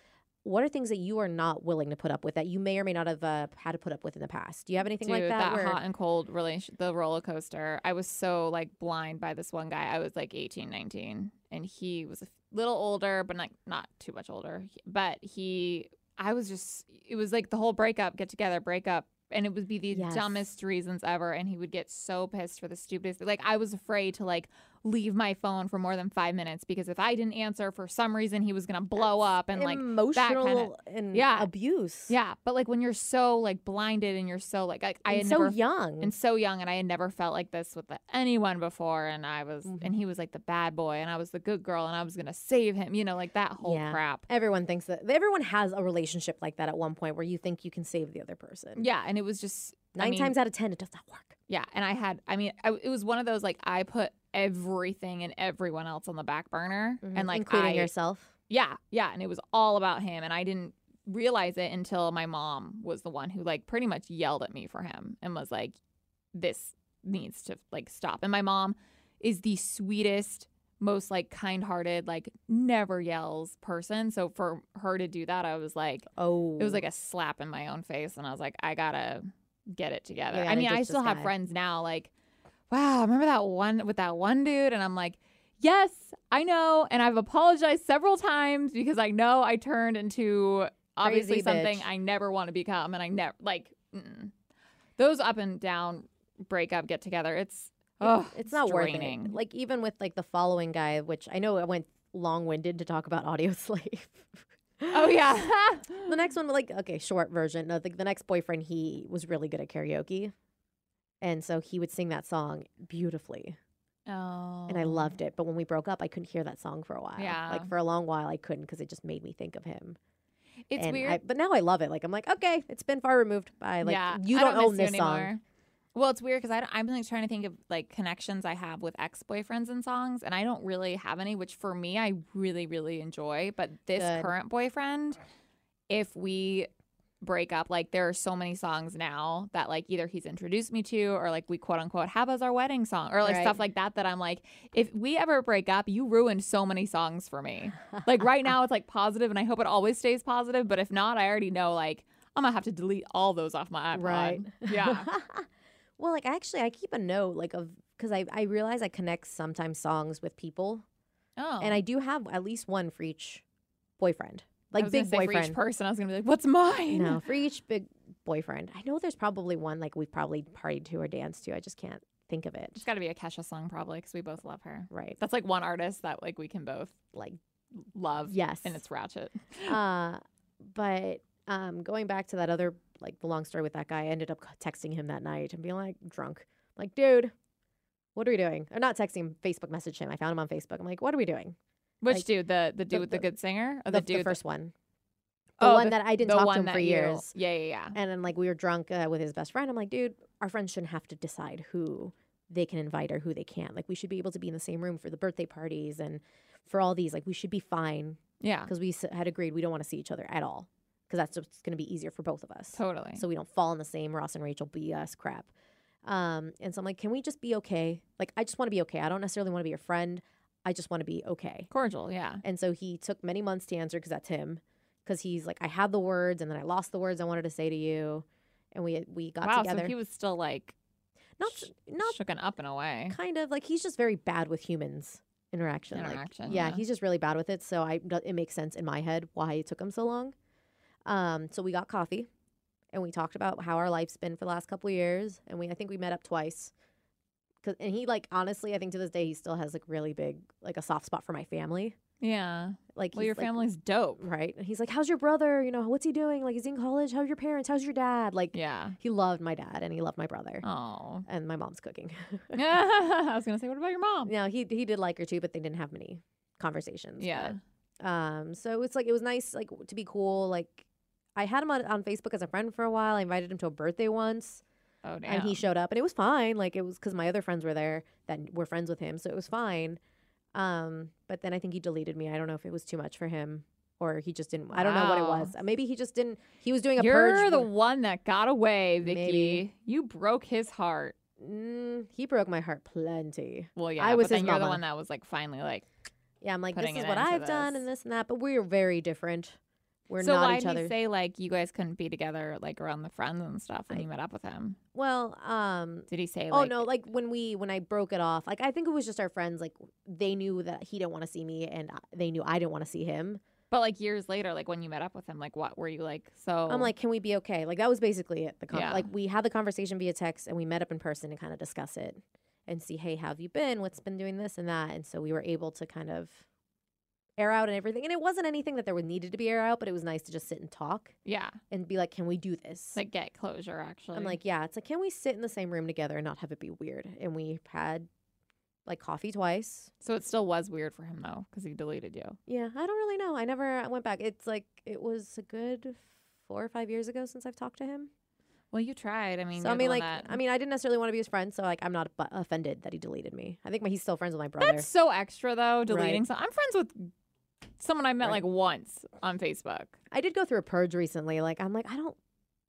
What are things that you are not willing to put up with that you may or may not have uh, had to put up with in the past? Do you have anything Dude, like that? where, hot and cold relationship, the roller coaster. I was so like blind by this one guy. I was like 18, 19, and he was a little older, but like not too much older. But he, I was just, it was like the whole breakup, get together, breakup. And it would be the Yes. dumbest reasons ever. And he would get so pissed for the stupidest. Like, I was afraid to like leave my phone for more than five minutes because if I didn't answer for some reason, he was to blow up and like emotional and Yeah. abuse. yeah, but like when you're so like blinded and you're so like I, I had so never young. and so young and I had never felt like this with anyone before and I was Mhm. and he was like the bad boy and I was the good girl and I was to save him, you know, like that whole Yeah. crap. everyone thinks that everyone has a relationship like that at one point where you think you can save the other person. Yeah, and it was just I Nine mean, times out of ten, it does not work. Yeah, and I had I mean I, it was one of those like I put everything and everyone else on the back burner Mhm. and like including I, yourself. Yeah, yeah, and it was all about him and I didn't realize it until my mom was the one who like pretty much yelled at me for him and was like this needs to like stop. And my mom is the sweetest, most like kind-hearted, like never yells person. So for her to do that, I was like, Oh, it was like a slap in my own face, and I was like, I gotta get it together. I mean, I still have guy. friends now. Like, wow, remember that one with that one dude? And I'm like, yes, I know, and I've apologized several times because I know I turned into obviously Crazy something bitch. I never want to become, and I never like mm. those up and down breakup get together. It's oh, it's not worth it. Like even with like the following guy, which I know I went long winded to talk about Audio *laughs* Slave. Oh yeah. *laughs* the next one, like okay, short version. No, the, the next boyfriend, he was really good at karaoke, and so he would sing that song beautifully, oh. and I oh. loved it. But when we broke up, I couldn't hear that song for a while. Yeah. like for a long while, I couldn't because it just made me think of him. It's and weird. I, but now I love it. Like I'm like, okay, it's been far removed. by Like yeah, you don't, miss own this song. anymore. Well, it's weird because I I'm like trying to think of like connections I have with ex boyfriends and songs, and I don't really have any. Which for me, I really really enjoy. But this Good. current boyfriend, if we break up, like there are so many songs now that like either he's introduced me to or like we quote unquote have as our wedding song or like Right. stuff like that. That I'm like, if we ever break up, you ruined so many songs for me. *laughs* like right now, it's like positive, and I hope it always stays positive. But if not, I already know like. I'm gonna have to delete all those off my iPod. Right. Yeah. *laughs* well, like actually, I keep a note like of because I I realize I connect sometimes songs with people, Oh. and I do have at least one for each boyfriend, like big say For each person, I was gonna be like, "What's mine?" no, *laughs* for each big boyfriend. I know there's probably one like we've probably partied to or danced to. I just can't think of it. It's got to be a Kesha song, probably, because we both love her. Right. That's like one artist that like we can both Like love. yes. and it's Ratchet. *laughs* uh, but um, going back to that other like the long story with that guy, I ended up texting him that night and being like drunk, like, dude, what are we doing? Or not texting him, Facebook messaged him. I found him on Facebook. I'm like, what are we doing? Which Like, dude? The the dude the- with the the- good singer, or the, the, dude? the first one, the Oh, one that I didn't talk to him for you- years. Yeah, yeah, yeah. And then like we were drunk uh, with his best friend. I'm like, dude, our friends shouldn't have to decide who they can invite or who they can't. Like we should be able to be in the same room for the birthday parties and for all these. Like we should be fine yeah, because we had agreed we don't want to see each other at all because that's just going to be easier for both of us. totally. So we don't fall in the same Ross and Rachel BS crap. Um, and so I'm like, can we just be okay? Like I just want to be okay. I don't necessarily want to be your friend. I just want to be okay. cordial. Yeah. And so he took many months to answer because that's him. Because he's like, I had the words and then I lost the words I wanted to say to you, and we we got wow. together. So he was still like not sh- not shooken up in a way. kind of like he's just very bad with humans interaction. like- Interaction, yeah, yeah. he's just really bad with it. So I it makes sense in my head why it took him so long. Um, so we got coffee, and we talked about how our life's been for the last couple of years, and we I think we met up twice. Cause, and he like honestly, I think to this day he still has like really big like a soft spot for my family. Yeah. Like Well, your like, family's dope. right? And he's like, "How's your brother? You know, what's he doing? Like, is he in college? How's your parents? How's your dad? Like, Yeah. he loved my dad and he loved my brother, Oh. and my mom's cooking. *laughs* *laughs* I was gonna say, what about your mom? no, he he did like her too, but they didn't have many conversations. Yeah. but, um. So it's like it was nice, like to be cool. Like, I had him on, on Facebook as a friend for a while. I invited him to a birthday once, Oh damn. and he showed up, and it was fine. Like it was because my other friends were there that were friends with him, so it was fine. Um. But then I think he deleted me. I don't know if it was too much for him. Or he just didn't. I don't know what it was. Maybe he just didn't. He was doing a You're purge. the for- one that got away, Vicky. Maybe. You broke his heart. Mm, he broke my heart plenty. Well, yeah. I was his you're the one that was like finally like. Yeah, I'm like, this is what I've done and this and that, but we're very different. We're so not why each did other. he say like you guys couldn't be together like around the friends and stuff when I- you met up with him? well, um, Did he say oh no, like when we when I broke it off, like I think it was just our friends. Like they knew that he didn't want to see me, and they knew I didn't want to see him. But like years later, like when you met up with him, like what were you like? So I'm like, can we be okay? Like that was basically it. The con- Yeah. like we had the conversation via text, and we met up in person to kind of discuss it and see, hey, how have you been? What's been doing this and that? And so we were able to kind of air out and everything. And it wasn't anything that there was needed to be air out, but it was nice to just sit and talk yeah, and be like, can we do this? like get closure. Actually, I'm like, yeah, it's like, can we sit in the same room together and not have it be weird? And we had like coffee twice. so it still was weird for him though because he deleted you. Yeah, I don't really know. I never went back. It's like, it was a good four or five years ago since I've talked to him. Well, you tried. I mean, so I mean, like, that- I mean, I didn't necessarily want to be his friend, so like, I'm not bu- offended that he deleted me. I think my, he's still friends with my brother. that's so extra though. Deleting. Right. So I'm friends with someone I met Right. like once on Facebook. I did go through a purge recently. Like, I'm like, I don't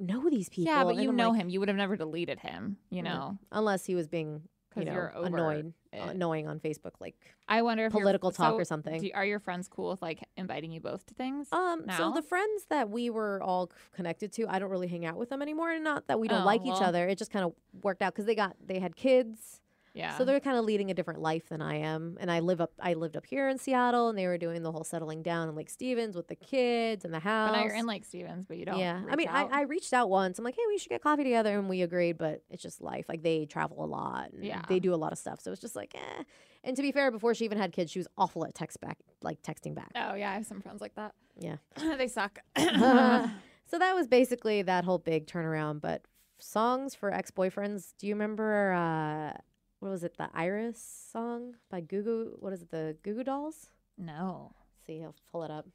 know these people. yeah, but and you I'm know like, him. You would have never deleted him. You know, unless he was being you know annoyed it. annoying on Facebook like I wonder if political talk so or something. do- are your friends cool with like inviting you both to things? Um, so the friends that we were all connected to, I don't really hang out with them anymore. And not that we don't Oh, like each other, it just kind of worked out because they got they had kids, yeah. so they're kind of leading a different life than I am. And I live up, I lived up here in Seattle, and they were doing the whole settling down in Lake Stevens with the kids and the house. but now you're in Lake Stevens, but you don't. yeah, I mean? I, I reached out once. I'm like, hey, we should get coffee together, and we agreed. But it's just life. Like they travel a lot. And Yeah. they do a lot of stuff. So it's just like, eh. And to be fair, before she even had kids, she was awful at text back, like texting back. Oh yeah, I have some friends like that. Yeah. *clears throat* they suck. *laughs* *laughs* so that was basically that whole big turnaround. But songs for ex boyfriends. Do you remember uh, what was it? The Iris song by Goo Goo. What is it? The Goo Goo Dolls. no, Let's see, I'll pull it up.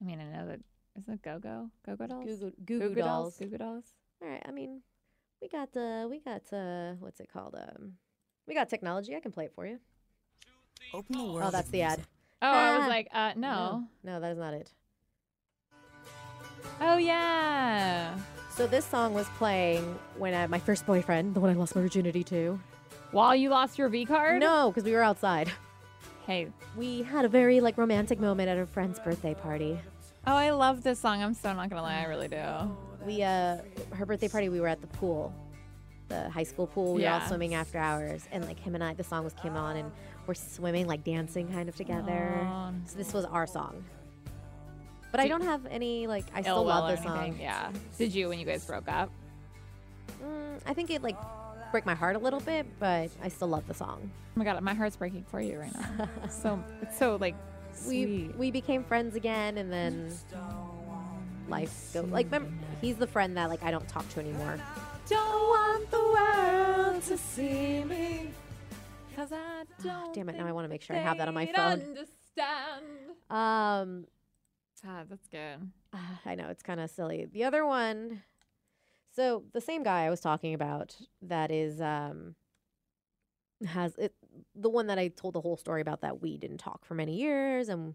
I mean I know that is it Go Go Go Go dolls. Goo Goo Goo Goo Goo Goo Dolls. Goo Goo dolls. All right. I mean, we got uh, we got uh, what's it called? Um, we got technology. I can play it for you. Open the world. Oh, that's the ad. Oh, I Ah. was like, uh, no. no, that is not it. Oh yeah. So this song was playing when I, my first boyfriend, the one I lost my virginity to. While you lost your V card. No, because we were outside. Hey. We had a very like romantic moment at a friend's birthday party. Oh, I love this song. I'm so not gonna lie, I really do. We uh, her birthday party. We were at the pool, the high school pool. We were all swimming after hours, and like him and I, the song was came on, and we're swimming like dancing kind of together. So this was our song. But I Do- don't have any like I still love this song. Yeah. Did you when you guys broke up? Mm, I think it like break my heart a little bit, but I still love the song. Oh my god, my heart's breaking for you right now. so it's so like We sweet. we we became friends again, and then life go like. Remember, he's the friend that like I don't talk to anymore. don't want the world to see me. Cause I ah, don't Damn it! Now I want to make sure I have that on my phone. Understand. Um, God, that's good. Ah, I know it's kind of silly. The other one, so the same guy I was talking about that is um has it the one that I told the whole story about that we didn't talk for many years and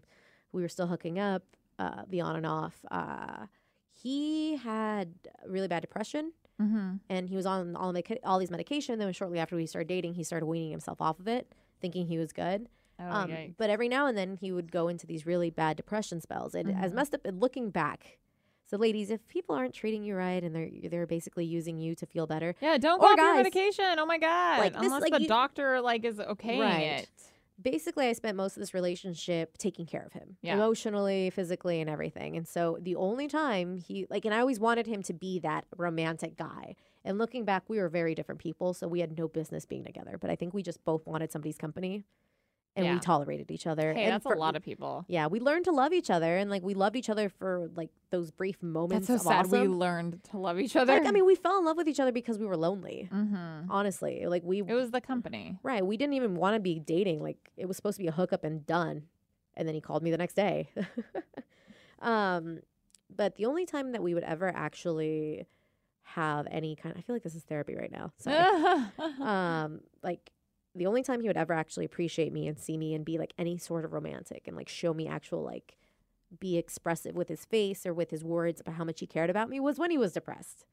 we were still hooking up, uh, the on and off. Uh, he had really bad depression Mm-hmm. and he was on all medica- all these medication. Then shortly after we started dating, he started weaning himself off of it, thinking he was good. Oh, Um, but every now and then he would go into these really bad depression spells. And as Mhm. messed up, and looking back, so ladies, if people aren't treating you right and they're they're basically using you to feel better, Yeah, don't go off your medication. Oh my god! like, this, Unless like, the you- doctor like is okaying Right. it. basically, I spent most of this relationship taking care of him, Yeah. emotionally, physically, and everything. And so the only time he like, and I always wanted him to be that romantic guy. And looking back, we were very different people, so we had no business being together. But I think we just both wanted somebody's company, and Yeah. we tolerated each other. Hey, and that's for- a lot of people. Yeah, we learned to love each other, and like we loved each other for like those brief moments. That's moments. so of sad. We learned to love each other. Like, I mean, we fell in love with each other because we were lonely. mm-hmm. Honestly, like we it was the company. right, we didn't even want to be dating. Like it was supposed to be a hookup and done. And then he called me the next day. *laughs* um, but the only time that we would ever actually have any kind, I feel like this is therapy right now. Sorry. *laughs* um, like the only time he would ever actually appreciate me and see me and be like any sort of romantic and like show me actual like be expressive with his face or with his words about how much he cared about me was when he was depressed.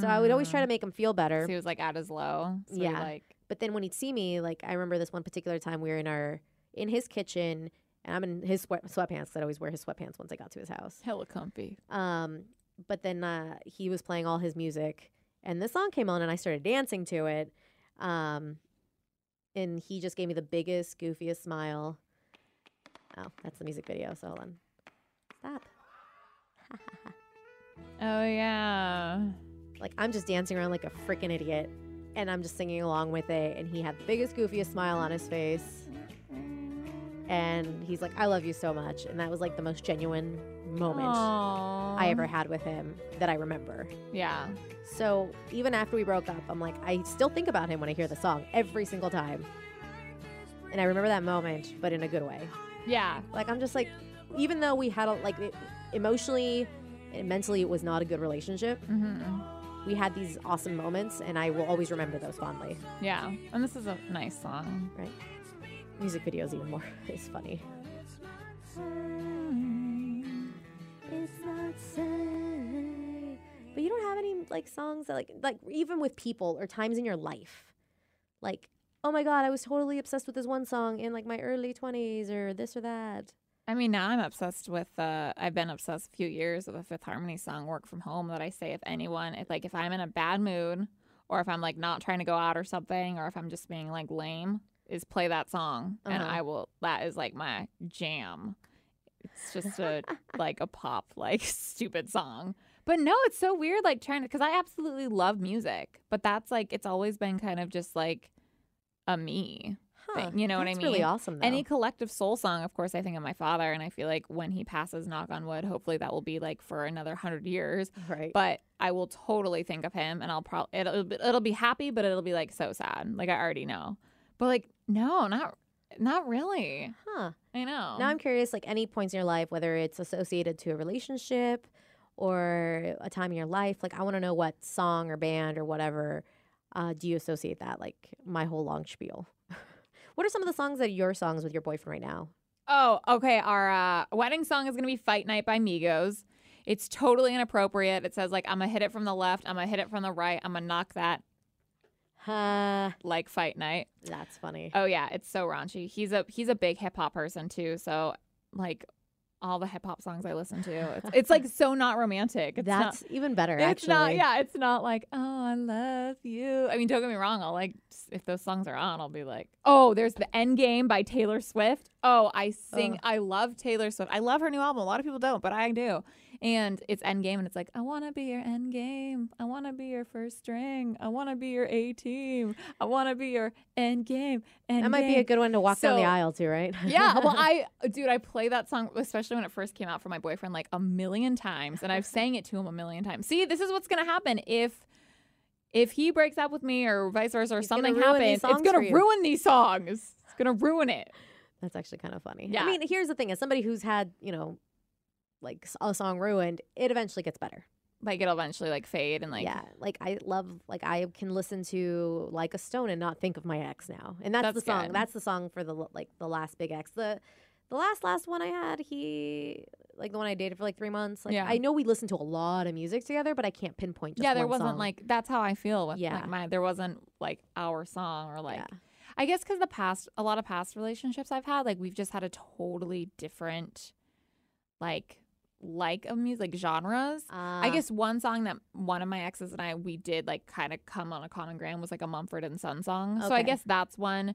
So I would always try to make him feel better. So he was like at his low. So Yeah. like But then when he'd see me, like I remember this one particular time we were in our in his kitchen and I'm in his sweat, sweatpants. 'cause I'd always wear his sweatpants once I got to his house. hella comfy. Um, but then uh, he was playing all his music, and this song came on, and I started dancing to it. Um, and he just gave me the biggest, goofiest smile. Oh, that's the music video. So hold on. Stop. *laughs* Oh yeah. Like I'm just dancing around like a freaking idiot, and I'm just singing along with it. And he had the biggest, goofiest smile on his face. And he's like, "I love you so much," and that was like the most genuine moment I ever had with him that I remember. Yeah. So even after we broke up, I'm like, I still think about him when I hear the song every single time. And I remember that moment, but in a good way. Yeah. Like I'm just like, even though we had a, like it, emotionally and mentally, it was not a good relationship. hmm We had these awesome moments, and I will always remember those fondly. Yeah. And this is a nice song. Right? Music videos even more. *laughs* It's funny. But you don't have any like songs that like like even with people or times in your life like, oh my god, I was totally obsessed with this one song in like my early twenties or this or that. I mean, now I'm obsessed with. Uh, I've been obsessed a few years with a Fifth Harmony song, "Work from Home." That I say, if anyone, if like if I'm in a bad mood, or if I'm like not trying to go out or something, or if I'm just being like lame, is play that song, and Uh-huh. I will. That is like my jam. It's just a like a pop like *laughs* stupid song. But no, it's so weird. Like trying to, because I absolutely love music, but that's like it's always been kind of just like a me. Huh. you know what I mean? Really awesome. Though. Any collective soul song, of course, I think of my father, and I feel like when he passes, knock on wood, hopefully that will be like for another hundred years. right? But I will totally think of him, and I'll probably it'll it'll be happy, but it'll be like so sad. Like I already know, but like no, not not really. huh. I know. Now I'm curious, like any points in your life, whether it's associated to a relationship or a time in your life. Like I want to know what song or band or whatever uh, do you associate that? Like my whole long spiel. *laughs* what are some of the songs that are your songs with your boyfriend right now? Oh, okay. Our uh, wedding song is gonna be "Fight Night" by Migos. It's totally inappropriate. It says like I'm gonna hit it from the left, I'm gonna hit it from the right, I'm gonna knock that Uh, like "Fight Night." that's funny. Oh yeah, it's so raunchy. He's a he's a big hip hop person too. So like all the hip hop songs I listen to, it's, it's like so not romantic. It's that's not, even better. it's actually, not. Yeah, it's not like oh I love you. I mean, don't get me wrong. I'll like if those songs are on, I'll be like, oh, there's the End Game by Taylor Swift. Oh, I sing. I love Taylor Swift. I love her new album. A lot of people don't, but I do. And it's End Game, and it's like I want to be your End Game. I want to be your first string. I want to be your A team. I want to be your End Game. End That might be a good one to walk down the aisle to, right? Yeah, well, *laughs* I, dude, I play that song, especially when it first came out for my boyfriend, like a million times, and I've sang it to him a million times. See, this is what's gonna happen if, if he breaks up with me or vice versa, or He's something happens, it's gonna ruin these songs. It's gonna ruin it. That's actually kind of funny. Yeah. I mean, here's the thing: as somebody who's had, you know, like a song ruined, it eventually gets better. Like it'll eventually like fade and like yeah, like I love, like I can listen to like a Stone and not think of my ex now, and that's, That's the song. good. That's the song for the like the last big ex. The the last last one I had, he like the one I dated for like three months. Like Yeah. I know we listened to a lot of music together, but I can't pinpoint. Just yeah, there wasn't song. like that's how I feel with Yeah. like my there wasn't like our song or like Yeah. I guess because the past a lot of past relationships I've had like we've just had a totally different like like of music genres. I Ah, guess one song that one of my exes and I we did like kind of come on a common ground was like a Mumford and Son song. So I guess that's one.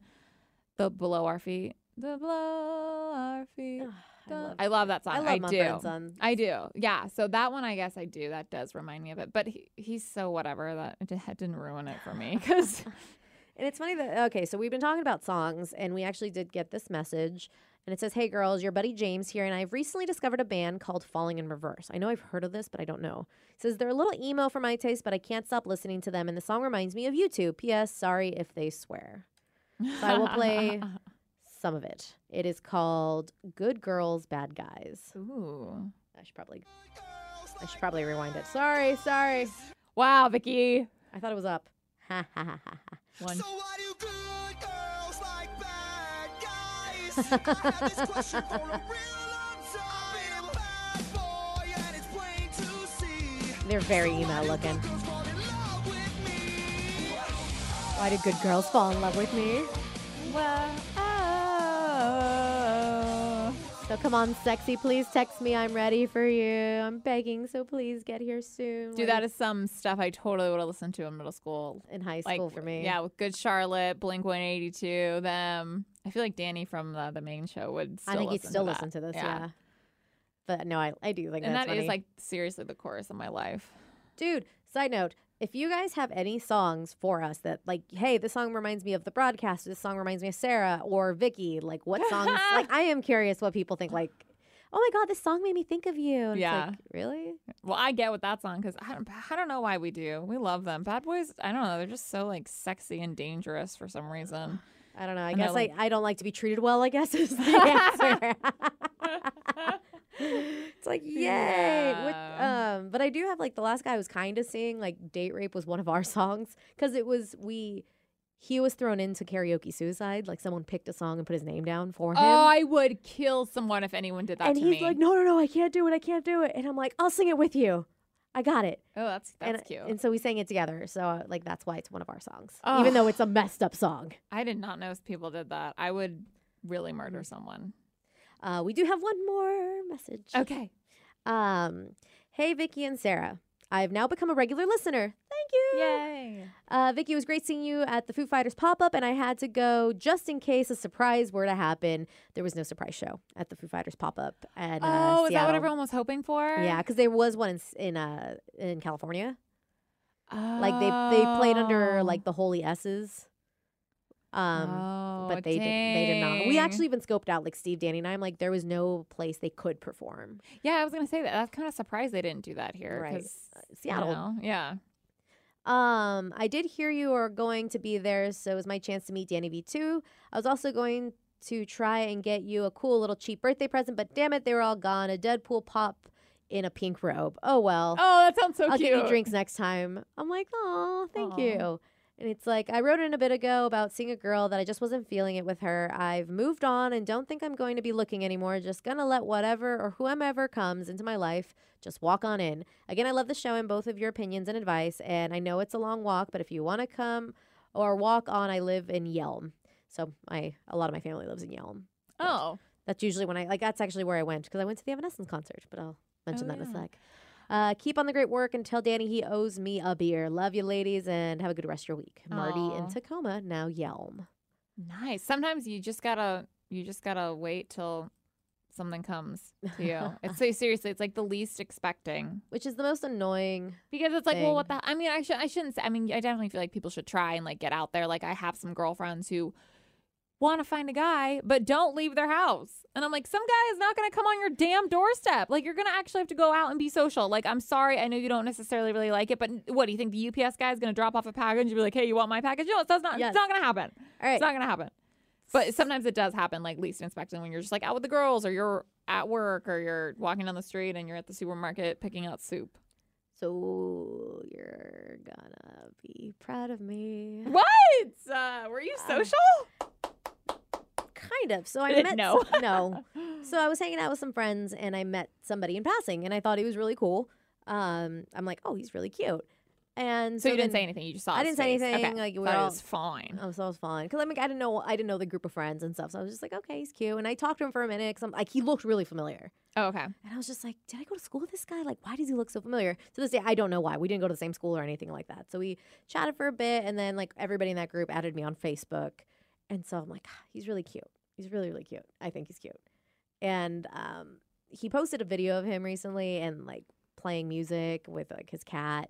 The below our feet, the below our feet. I love, I love that song. I love I Mumford do. I do. Yeah. So that one, I guess I do. That does remind me of it. But he, he's so whatever that it di- didn't ruin it for me *laughs* because And it's funny that okay, so we've been talking about songs, and we actually did get this message, and it says, "Hey girls, your buddy James here, and I've recently discovered a band called Falling in Reverse. I know I've heard of this, but I don't know. It says they're a little emo for my taste, but I can't stop listening to them, and the song reminds me of you two. P.S. Sorry if they swear. So I will play *laughs* some of it. It is called Good Girls, Bad Guys. Ooh. I should probably, I should probably rewind it. Sorry, sorry. Wow, Vicky. I thought it was up. Ha ha ha ha. ha. One. So They're very emo looking. Girls fall in love with me. Why do good girls fall in love with me? Well, oh. So come on, sexy, please text me. I'm ready for you. I'm begging, so please get here soon. Dude, that is some stuff I totally would have listened to in middle school. in high Like school for me. Yeah, with Good Charlotte, Blink 182, them. I feel like Danny from the, the main show would still I think he'd still to that. listen to this. Yeah. But no, I, I do think And that's that is funny. like seriously the chorus of my life. dude. Side note: If you guys have any songs for us that, like, hey, this song reminds me of the broadcast. This song reminds me of Sara or Vicky. Like, what songs? *laughs* like, I am curious what people think. Like, oh my god, this song made me think of you. And Yeah. like, really? Well, I get with that song because I don't, I don't know why we do. We love them. Bad Boys, I don't know. They're just so like sexy and dangerous for some reason. I don't know. I And I guess like- I, I don't like to be treated well. I guess *laughs* is the answer. *laughs* it's like yay. Yeah. um, but I do have like the last guy I was kind of seeing like "Date Rape" was one of our *laughs* songs because it was we. He was thrown into karaoke suicide. Like someone picked a song and put his name down for him. Oh, I would kill someone if anyone did that and to he's me. like, no, no, no, I can't do it. I can't do it. And I'm like, I'll sing it with you. I got it. Oh, that's that's and, cute. And so we sang it together. So uh, like that's why it's one of our songs, even though it's a messed up song. I did not know people did that. I would really murder someone. Uh, we do have one more message. Okay. Um, hey Vicky and Sara, I've now become a regular listener. Thank you. Yay. Uh, Vicky, it was great seeing you at the Foo Fighters pop up, and I had to go just in case a surprise were to happen. There was no surprise show at the Foo Fighters pop up at uh, Oh, is that what everyone was hoping for? Yeah, because there was one in in uh in California. Like they they played under Oh. like the Holy S's. Um, oh, but they did they did not. We actually even scoped out like Steve, Danny, and I'm like there was no place they could perform. Yeah, I was gonna say that. That's kind of surprised they didn't do that here. Right. Uh, Seattle. yeah. Um, I did hear you are going to be there, so it was my chance to meet Danny V too. I was also going to try and get you a cool little cheap birthday present, but damn it, they were all gone. A Deadpool pop in a pink robe. Oh well. Oh, that sounds so I'll cute. get you drinks next time. I'm like, oh, thank Aw. you. And it's like, I wrote in a bit ago about seeing a girl that I just wasn't feeling it with her. I've moved on and don't think I'm going to be looking anymore. Just gonna let whatever or whomever comes into my life just walk on in. Again, I love the show and both of your opinions and advice. And I know it's a long walk, but if you want to come or walk on, I live in Yelm. So I, a lot of my family lives in Yelm. Oh, That's usually when I like. That's actually where I went because I went to the Evanescence concert. But I'll mention Oh, that in a oh, sec. Uh, keep on the great work and tell Danny he owes me a beer. Love you, ladies, and have a good rest of your week. Marty in Tacoma, now Yelm. nice. Sometimes you just gotta you just gotta wait till something comes to you. *laughs* it's so seriously, it's like the least expecting. Which is the most annoying. Because it's like, well, what the? I mean, I should, I shouldn't say. I mean, I definitely feel like people should try and like get out there. Like, I have some girlfriends who want to find a guy, but don't leave their house. And I'm like, some guy is not going to come on your damn doorstep. Like, you're going to actually have to go out and be social. Like, I'm sorry, I know you don't necessarily really like it, but what do you think the UPS guy is going to drop off a package and be like, hey, you want my package? No, that's not. Yes. It's not going to happen. All right. It's not going to happen. But sometimes it does happen, like least expected, when you're just like out with the girls, or you're at work, or you're walking down the street and you're at the supermarket picking out soup. So you're gonna be proud of me. What? Uh, were you Uh, social? Kind of. So I met no. some- *laughs* no. So I was hanging out with some friends and I met somebody in passing and I thought he was really cool. Um, I'm like, oh, he's really cute. And So you didn't say anything. You just saw. I didn't say anything, Okay. like, we Thought were it all- was fine. Oh, so it was fine because I mean I didn't know I didn't know the group of friends and stuff. So I was just like, okay, he's cute, and I talked to him for a minute because I'm like he looked really familiar, Oh, okay. and I was just like, did I go to school with this guy? Like, why does he look so familiar? To this day, I don't know why. We didn't go to the same school or anything like that. So we chatted for a bit, and then like everybody in that group added me on Facebook, and so I'm like, "Ah, he's really cute. He's really really cute. I think he's cute, and um, he posted a video of him recently and like playing music with like his cat,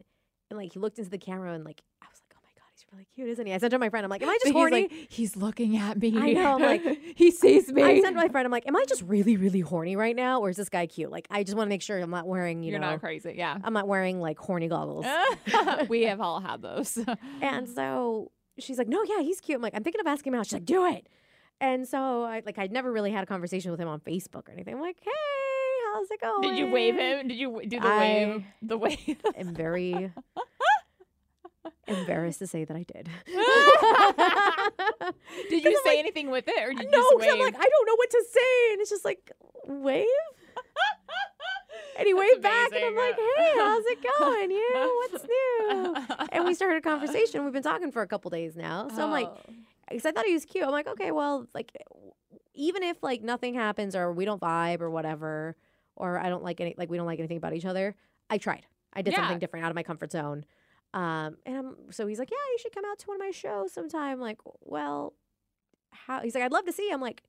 and like he looked into the camera and like I was like, oh my god, he's really cute, isn't he? I said to my friend, I'm like, am I just But he's horny? like, he's looking at me. I know, I'm like- *laughs* he sees me. I said to my friend, I'm like, am I just really, really horny right now, or is this guy cute? Like, I just want to make sure I'm not wearing, you You're know, not crazy. Yeah. I'm not wearing like horny goggles. *laughs* we have all had those. *laughs* and so she's like, no, yeah, he's cute. I'm like, I'm thinking of asking him out. She's like, do it. And so I like, I'd never really had a conversation with him on Facebook or anything. I'm like, hey, how's it going? Did you wave him? Did you do the I- wave? The wave. *laughs* I'm very embarrassed to say that I did. *laughs* did you say like, anything with it, or did you no, just 'cause wave? I'm like, I don't know what to say. And it's just like, wave? And he waved back, and I'm like, hey, how's it *laughs* going? You, what's new? And we started a *laughs* conversation. We've been talking for a couple days now. So I'm like, Oh. because I thought he was cute. I'm like, okay, well, like, even if like nothing happens or we don't vibe or whatever, or I don't like any, like we don't like anything about each other, I tried. I did Yeah. something different out of my comfort zone. Um, and I'm so he's like, yeah, you should come out to one of my shows sometime. I'm like, well, how? He's like, I'd love to see. you." I'm like,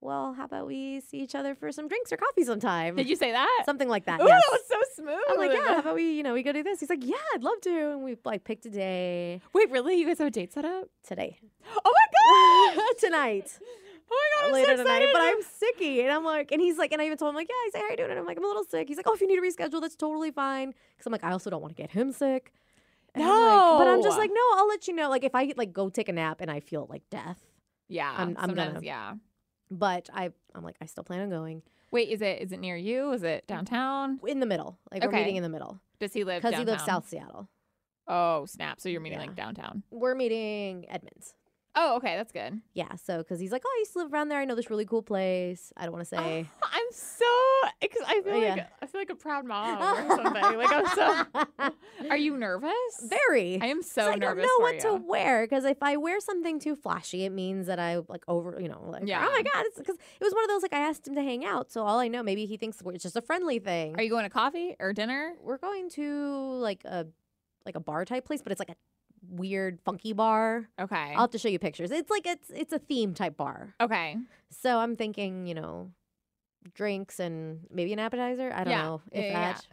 well, how about we see each other for some drinks or coffee sometime? Did you say that? something like that? Ooh, yes. that was so smooth. I'm like, yeah, how about we, you know, we go do this? He's like, yeah, I'd love to. And we like picked a day Wait, really? You guys have a date set up? today, Oh my god! *laughs* tonight. *laughs* Oh my god! I'm later so tonight, excited. but I'm sicky. And I'm like, and he's like, and I even told him, like, yeah, he's like, how you doing? And I'm like, I'm a little sick. He's like, oh, if you need to reschedule, that's totally fine. Cause I'm like, I also don't want to get him sick. And I'm like- but I'm just like, no, I'll let you know. Like, if I like go take a nap and I feel like death, Yeah, I'm- I'm sometimes, gonna- yeah. But I, I'm like, I still plan on going Wait, is it is it near you? Is it mm. downtown? in the middle. Like, we're meeting in the middle Does he live? because he lives? South Seattle. Oh snap! So you're meeting Yeah. like downtown. We're meeting Edmonds. Oh, okay, that's good. Yeah, so because he's like, oh, I used to live around there. I know this really cool place. I don't want to say. *laughs* I'm so because I feel oh, Yeah. like I feel like a proud mom or *laughs* something. like I'm so. *laughs* Are you nervous? Very. I am so nervous. I don't know what you. to wear because if I wear something too flashy, it means that I like over, you know, like Yeah. oh my god, because it was one of those like I asked him to hang out, so all I know maybe he thinks it's just a friendly thing. Are you going to coffee or dinner? We're going to like a like a bar type place, but it's like a weird funky bar. Okay. I'll have to show you pictures. It's like it's it's a theme type bar. okay. So I'm thinking, you know, drinks and maybe an appetizer. I don't Yeah. know if Yeah, yeah, that.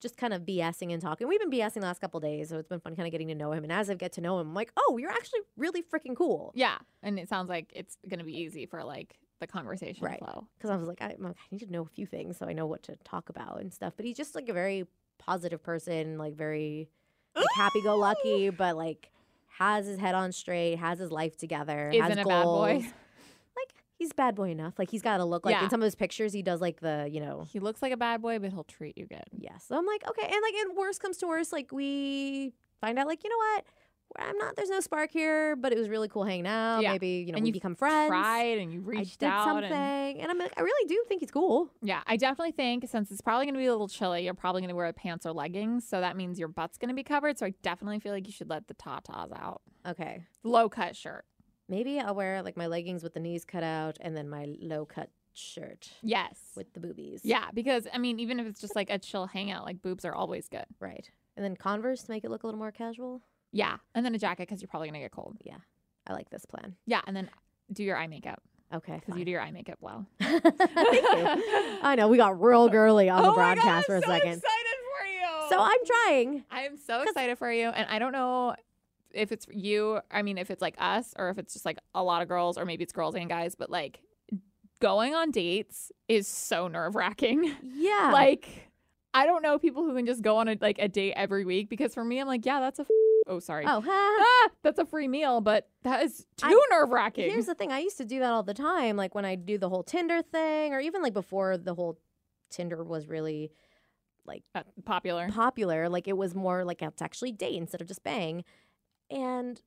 Just kind of BSing and talking. We've been BSing the last couple days, so it's been fun kind of getting to know him. And as I get to know him, I'm like, oh, you're actually really freaking cool. Yeah, and it sounds like it's gonna be easy for like the conversation Right. flow. Because I was like, I, I need to know a few things so I know what to talk about and stuff. But he's just like a very positive person, like very like happy go lucky, but like has his head on straight, has his life together, has Isn't a bad boy. *laughs* Like he's bad boy enough. Like he's got to look like Yeah. in some of his pictures, he does like the you know He looks like a bad boy, but he'll treat you good. Yes. So I'm like, okay. And like, and worst comes to worst, like we find out, like, you know what? I'm not, there's no spark here, but it was really cool hanging out. Yeah. Maybe, you know, And we you've become friends. Tried and you I reached did out. something. And, And, I'm like, I really do think he's cool. yeah, I definitely think since it's probably gonna be a little chilly, you're probably gonna wear pants or leggings, so that means your butt's gonna be covered. So I definitely feel like you should let the tatas out. Okay. Low cut shirt. Maybe I'll wear like my leggings with the knees cut out and then my low cut shirt Yes. with the boobies. yeah, because I mean, even if it's just like a chill hangout, like boobs are always good. Right. And then Converse to make it look a little more casual. Yeah, and then a jacket because you're probably gonna get cold. Yeah. I like this plan. Yeah, and then do your eye makeup Okay. because you do your eye makeup well. *laughs* Thank you. I know we got real *laughs* girly on the Oh God, broadcast I'm for a so second. Excited for you. So I'm trying. I am so excited for you, and I don't know if it's you. I mean, if it's like us, or if it's just like a lot of girls, or maybe it's girls and guys. But like, going on dates is so nerve wracking. Yeah. like, I don't know people who can just go on a like a date every week because for me, I'm like, yeah, that's a. F- oh, sorry. oh. Ah, that's a free meal, but that is too nerve wracking. Here's the thing. I used to do that all the time. Like when I do the whole Tinder thing, or even like before the whole Tinder was really Uh, popular. popular. Like it was more like let's actually date instead of just bang. And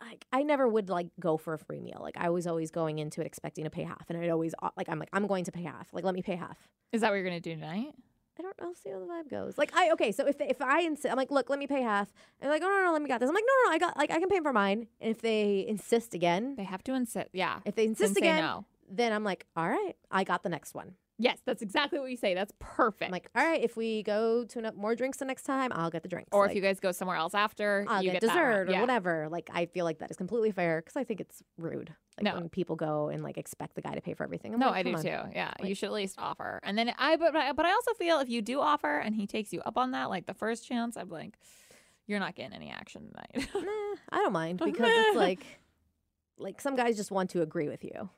I, I never would like go for a free meal. Like I was always going into it expecting to pay half, and I'd always uh, like I'm like I'm going to pay half. Like let me pay half. Is that what you're gonna do tonight? I don't know. I'll see how the vibe goes. Like I okay. So if if I insist, I'm like, look, let me pay half. And they're like, no, no, no, let me got this. I'm like, no, no, no, I got like I can pay for mine. And if they insist again, They have to insist. Yeah. if they insist say again, no. then I'm like, all right, I got the next one. Yes, that's exactly what you say. That's perfect. I'm like, all right, if we go to no- more drinks the next time, I'll get the drinks. or Like, if you guys go somewhere else after, I'll you get, get, dessert or Yeah. whatever. Like I feel like that is completely fair because I think it's rude. Like No. when people go and like expect the guy to pay for everything. I'm No, like, I do "Come too. on." Yeah, you should at least offer. And then I, but but I- also feel if you do offer and he takes you up on that, like the first chance, I'm like, you're not getting any action tonight. Nah, I don't mind *laughs* because it's like, like some guys just want to agree with you.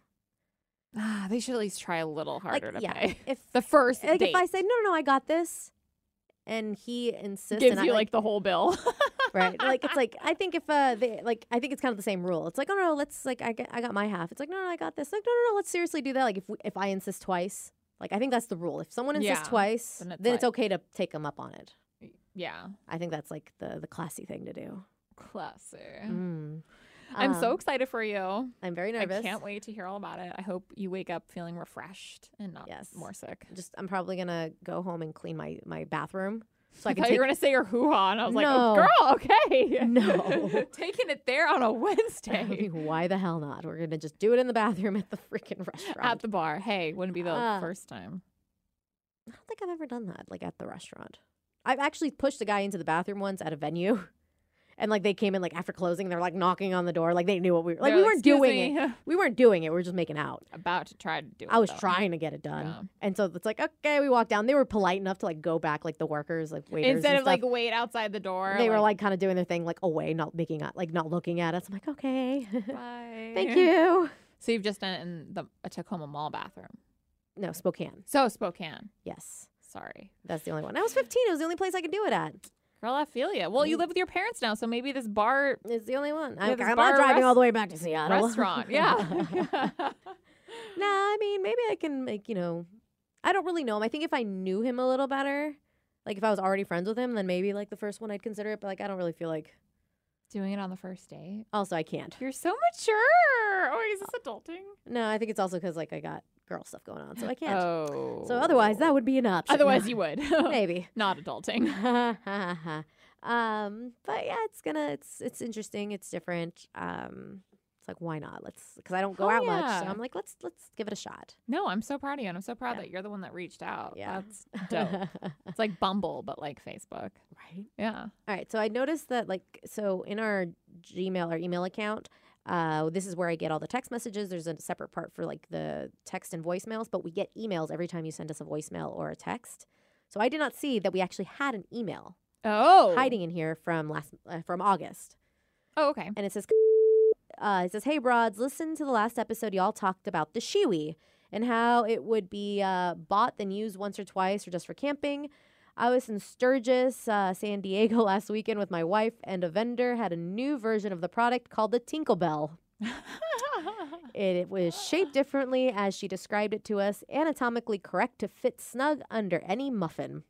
ah, *sighs* they should at least try a little harder like to yeah, pay. if *laughs* The first like date if I say no, no, no, I got this, and he insists, gives and I, you like the whole bill. *laughs* right? Like it's like I think if uh they like I think it's kind of the same rule. It's like oh no, let's like I get I got my half. It's like no no I got this. Like no no no let's seriously do that. Like if we, if I insist twice, like I think that's the rule. If someone insists Yeah, twice, then then it's it's, okay to take them up on it. yeah, I think that's like the the classy thing to do. classy. Mm. I'm so Um, excited for you. I'm very nervous. I can't wait to hear all about it. I hope you wake up feeling refreshed and not Yes. more sick. Just I'm probably gonna go home and clean my my bathroom so I, I thought take you were gonna say your hoo ha, and I was like, oh, girl, okay, No. *laughs* taking it there on a Wednesday *laughs* why the hell not? We're gonna just do it in the bathroom at the freaking restaurant. at the bar. Hey, wouldn't be the Ah. first time. I don't think I've ever done that, like at the restaurant. I've actually pushed a guy into the bathroom once at a venue. And like they came in like after closing, they're like knocking on the door, like they knew what we were like. They're we like, weren't doing me." it. *laughs* We weren't doing it. We were just making out. About to try to do it. I was though. trying to get it done, Yeah. and so it's like okay, we walked down. They were polite enough to like go back, like the workers, like waiters, Instead of like wait outside the door. they were like kind of doing their thing, like away, not making out, like not looking at us. I'm like, okay, *laughs* Bye. thank you. So you've just done it in the a Tacoma Mall bathroom. No, Spokane. So Spokane. Yes, Sorry, that's the only one. I was 15. It was the only place I could do it at. Girl. I feel you. Well, you Mm. live with your parents now, so maybe this bar is the only one. Yeah, I'm, I'm bar not driving rest- all the way back to Seattle. restaurant. Yeah. *laughs* *laughs* Nah, I mean, maybe I can make, you know, I don't really know him. I think if I knew him a little better, like if I was already friends with him, then maybe like the first one I'd consider it. But like, I don't really feel like Doing it on the first date. Also, I can't. You're so mature. Oh, is this adulting? No, I think it's also because like I got girl stuff going on, so I can't. Oh. So otherwise, that would be an option. Otherwise, *laughs* you would. *laughs* maybe. Not adulting. *laughs* um, but yeah, it's gonna. It's it's interesting. It's different. Um, it's like why not? Let's because I don't go Oh, out much, so. I'm like let's let's give it a shot. No, I'm so proud of you, and I'm so proud Yeah. that you're the one that reached out. Yeah. That's dope. it's like Bumble, but like Facebook. right. Yeah. All right. So I noticed that like so in our Gmail or email account, uh, this is where I get all the text messages. There's a separate part for like the text and voicemails, but we get emails every time you send us a voicemail or a text. So I did not see that we actually had an email Oh. hiding in here from last uh, from August, Oh, okay. and it says. *laughs* Uh, it says, "Hey broads, listen to the last episode. Y'all talked about the Shewee and how it would be uh, bought then used once or twice or just for camping. I was in Sturgis, uh, San Diego *laughs* last weekend with my wife, and a vendor had a new version of the product called the Tinkle Belle. *laughs* It, it was shaped differently as she described it to us, anatomically correct to fit snug under any muffin.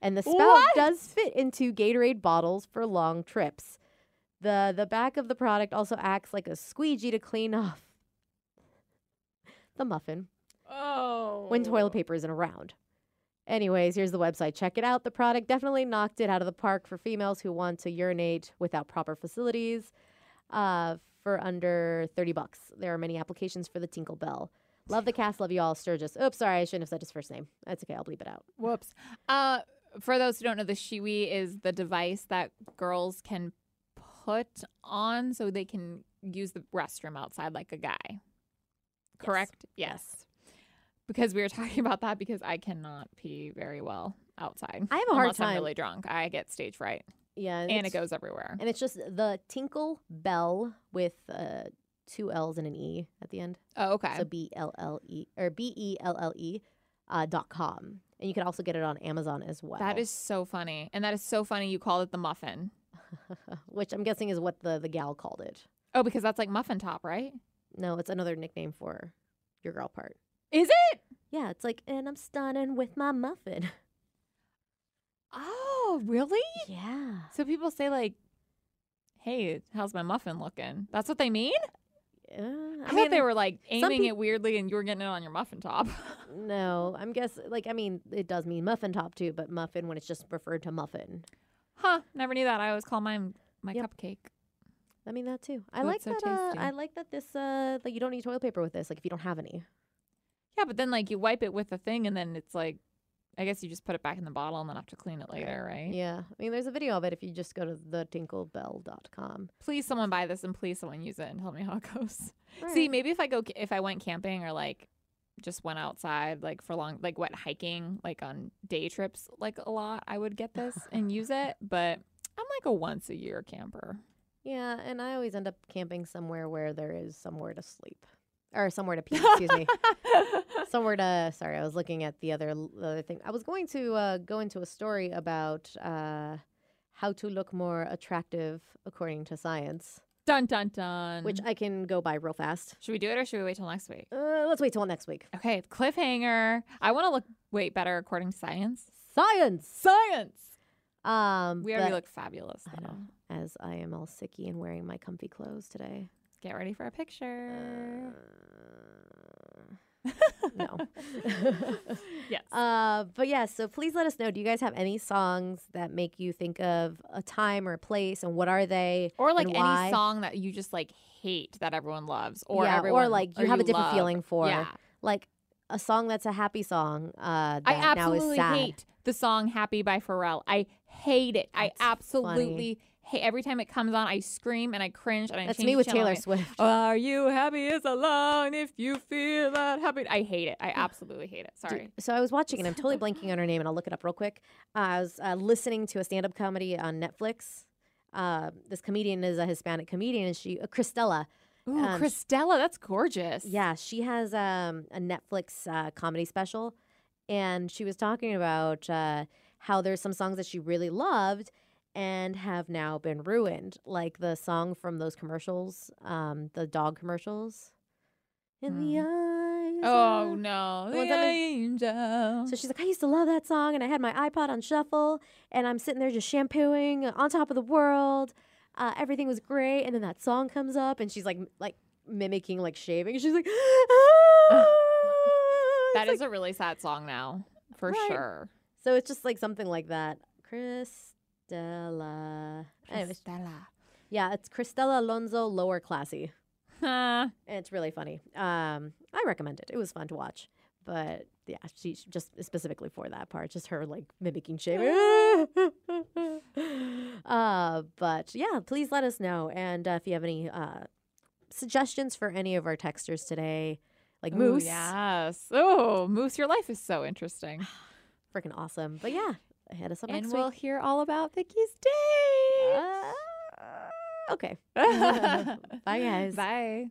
And the spout What? does fit into Gatorade bottles for long trips. The the back of the product also acts like a squeegee to clean off *laughs* the muffin oh. when toilet paper isn't around. Anyways, here's the website. Check it out. The product definitely knocked it out of the park for females who want to urinate without proper facilities. Uh, for under 30 bucks. There are many applications for the Tinkle Belle. Love the cast. Love you all. Sturgis. Oops, sorry. I shouldn't have said his first name. That's okay. I'll bleep it out. Whoops. Uh, for those who don't know, the Shewee is the device that girls can put on so they can use the restroom outside like a guy. Correct? Yes. Because we were talking about that because I cannot pee very well outside. I have a hard unless I'm time. really drunk. I get stage fright Yeah. and it goes everywhere. And it's just the Tinkle Belle with uh, two L's and an E at the end. Oh, okay. So B L L E or B E L L E uh, dot com. And you can also get it on Amazon as well. That is so funny. And that is so funny you called it the muffin. *laughs* which I'm guessing is what the, the gal called it. Oh, because that's like muffin top, right? No, it's another nickname for your girl part. Is it? Yeah, it's like, and I'm stunning with my muffin. *laughs* Oh, really? Yeah. So people say like, "Hey, how's my muffin looking?" That's what they mean. Uh, I, I, thought they were like aiming peop- it weirdly, and you were getting it on your muffin top. *laughs* No, I'm guess like I mean it does mean muffin top too, but muffin when it's just referred to muffin. huh? Never knew that. I always call mine my Yep. cupcake. I mean that too. I Oh, like so that. Uh. I like that this uh like you don't need toilet paper with this. Like if you don't have any. Yeah, but then like you wipe it with the thing, and then it's like, I guess you just put it back in the bottle and then have to clean it later, right? Yeah, I mean there's a video of it if you just go to thetinklebelle.com. Please, someone buy this, and please, someone use it and tell me how it goes. See, maybe if I go, if I went camping or like just went outside like for long, like went hiking, like on day trips, like a lot, I would get this *laughs* and use it. But I'm like a once a year camper. Yeah, and I always end up camping somewhere where there is somewhere to sleep or somewhere to pee. *laughs* Excuse me. somewhere to. Sorry, I was looking at the other the other thing. I was going to uh, go into a story about uh, how to look more attractive according to science, dun dun dun. which I can go by real fast. should we do it or should we wait till next week? Uh, let's wait till next week. Okay, cliffhanger. I want to look way better according to science. Science. Science. Um, We already look fabulous I know. As I am all sicky and wearing my comfy clothes today. Get ready for a picture. Uh, no. *laughs* *laughs* yes. Uh, but yeah, so please let us know. Do you guys have any songs that make you think of a time or a place, and what are they? or like any song that you just like hate that everyone loves, or Yeah, or, like, you have a different love. feeling for. Yeah, Like a song that's a happy song uh, that I now is absolutely sad. hate the song "Happy" by Pharrell. I hate it. I That's absolutely hate. Every time it comes on, I scream and I cringe and I That's me with. Taylor Swift. Are you happy as alone if you feel that happy? I hate it. I absolutely hate it. Dude, Sorry. So I was watching, and I'm totally *laughs* blanking on her name, and I'll look it up real quick. Uh, I was uh, listening to a stand-up comedy on Netflix. Uh, this comedian is a Hispanic comedian, and she, uh, Cristela. Ooh, um, Cristela, that's gorgeous. Yeah, she has um, a Netflix uh, comedy special, and she was talking about uh, how there's some songs that she really loved and have now been ruined, like the song from those commercials, um, the dog commercials. In the eyes. Oh no, The the angel. So she's like, I used to love that song, and I had my iPod on shuffle, and I'm sitting there just shampooing on top of the world. uh, everything was great, and then that song comes up, and she's like m- like mimicking like shaving. She's like, *laughs* That It's is a really sad song now, for Right. sure. So it's just like something like that. Cristela. Stella. yeah, it's Cristela Alonzo Lower Classy. Huh. And it's really funny. Um, I recommend it. It was fun to watch. But yeah, she just specifically for that part, just her like mimicking shaving. *laughs* uh, but yeah, please let us know. And uh, if you have any uh, suggestions for any of our texters today, like Ooh, Moose, yes. Oh, Moose, your life is so interesting. *sighs* freaking awesome. But yeah, up and we'll hear all about Vicky's day. Uh, okay. *laughs* Bye, guys. Bye.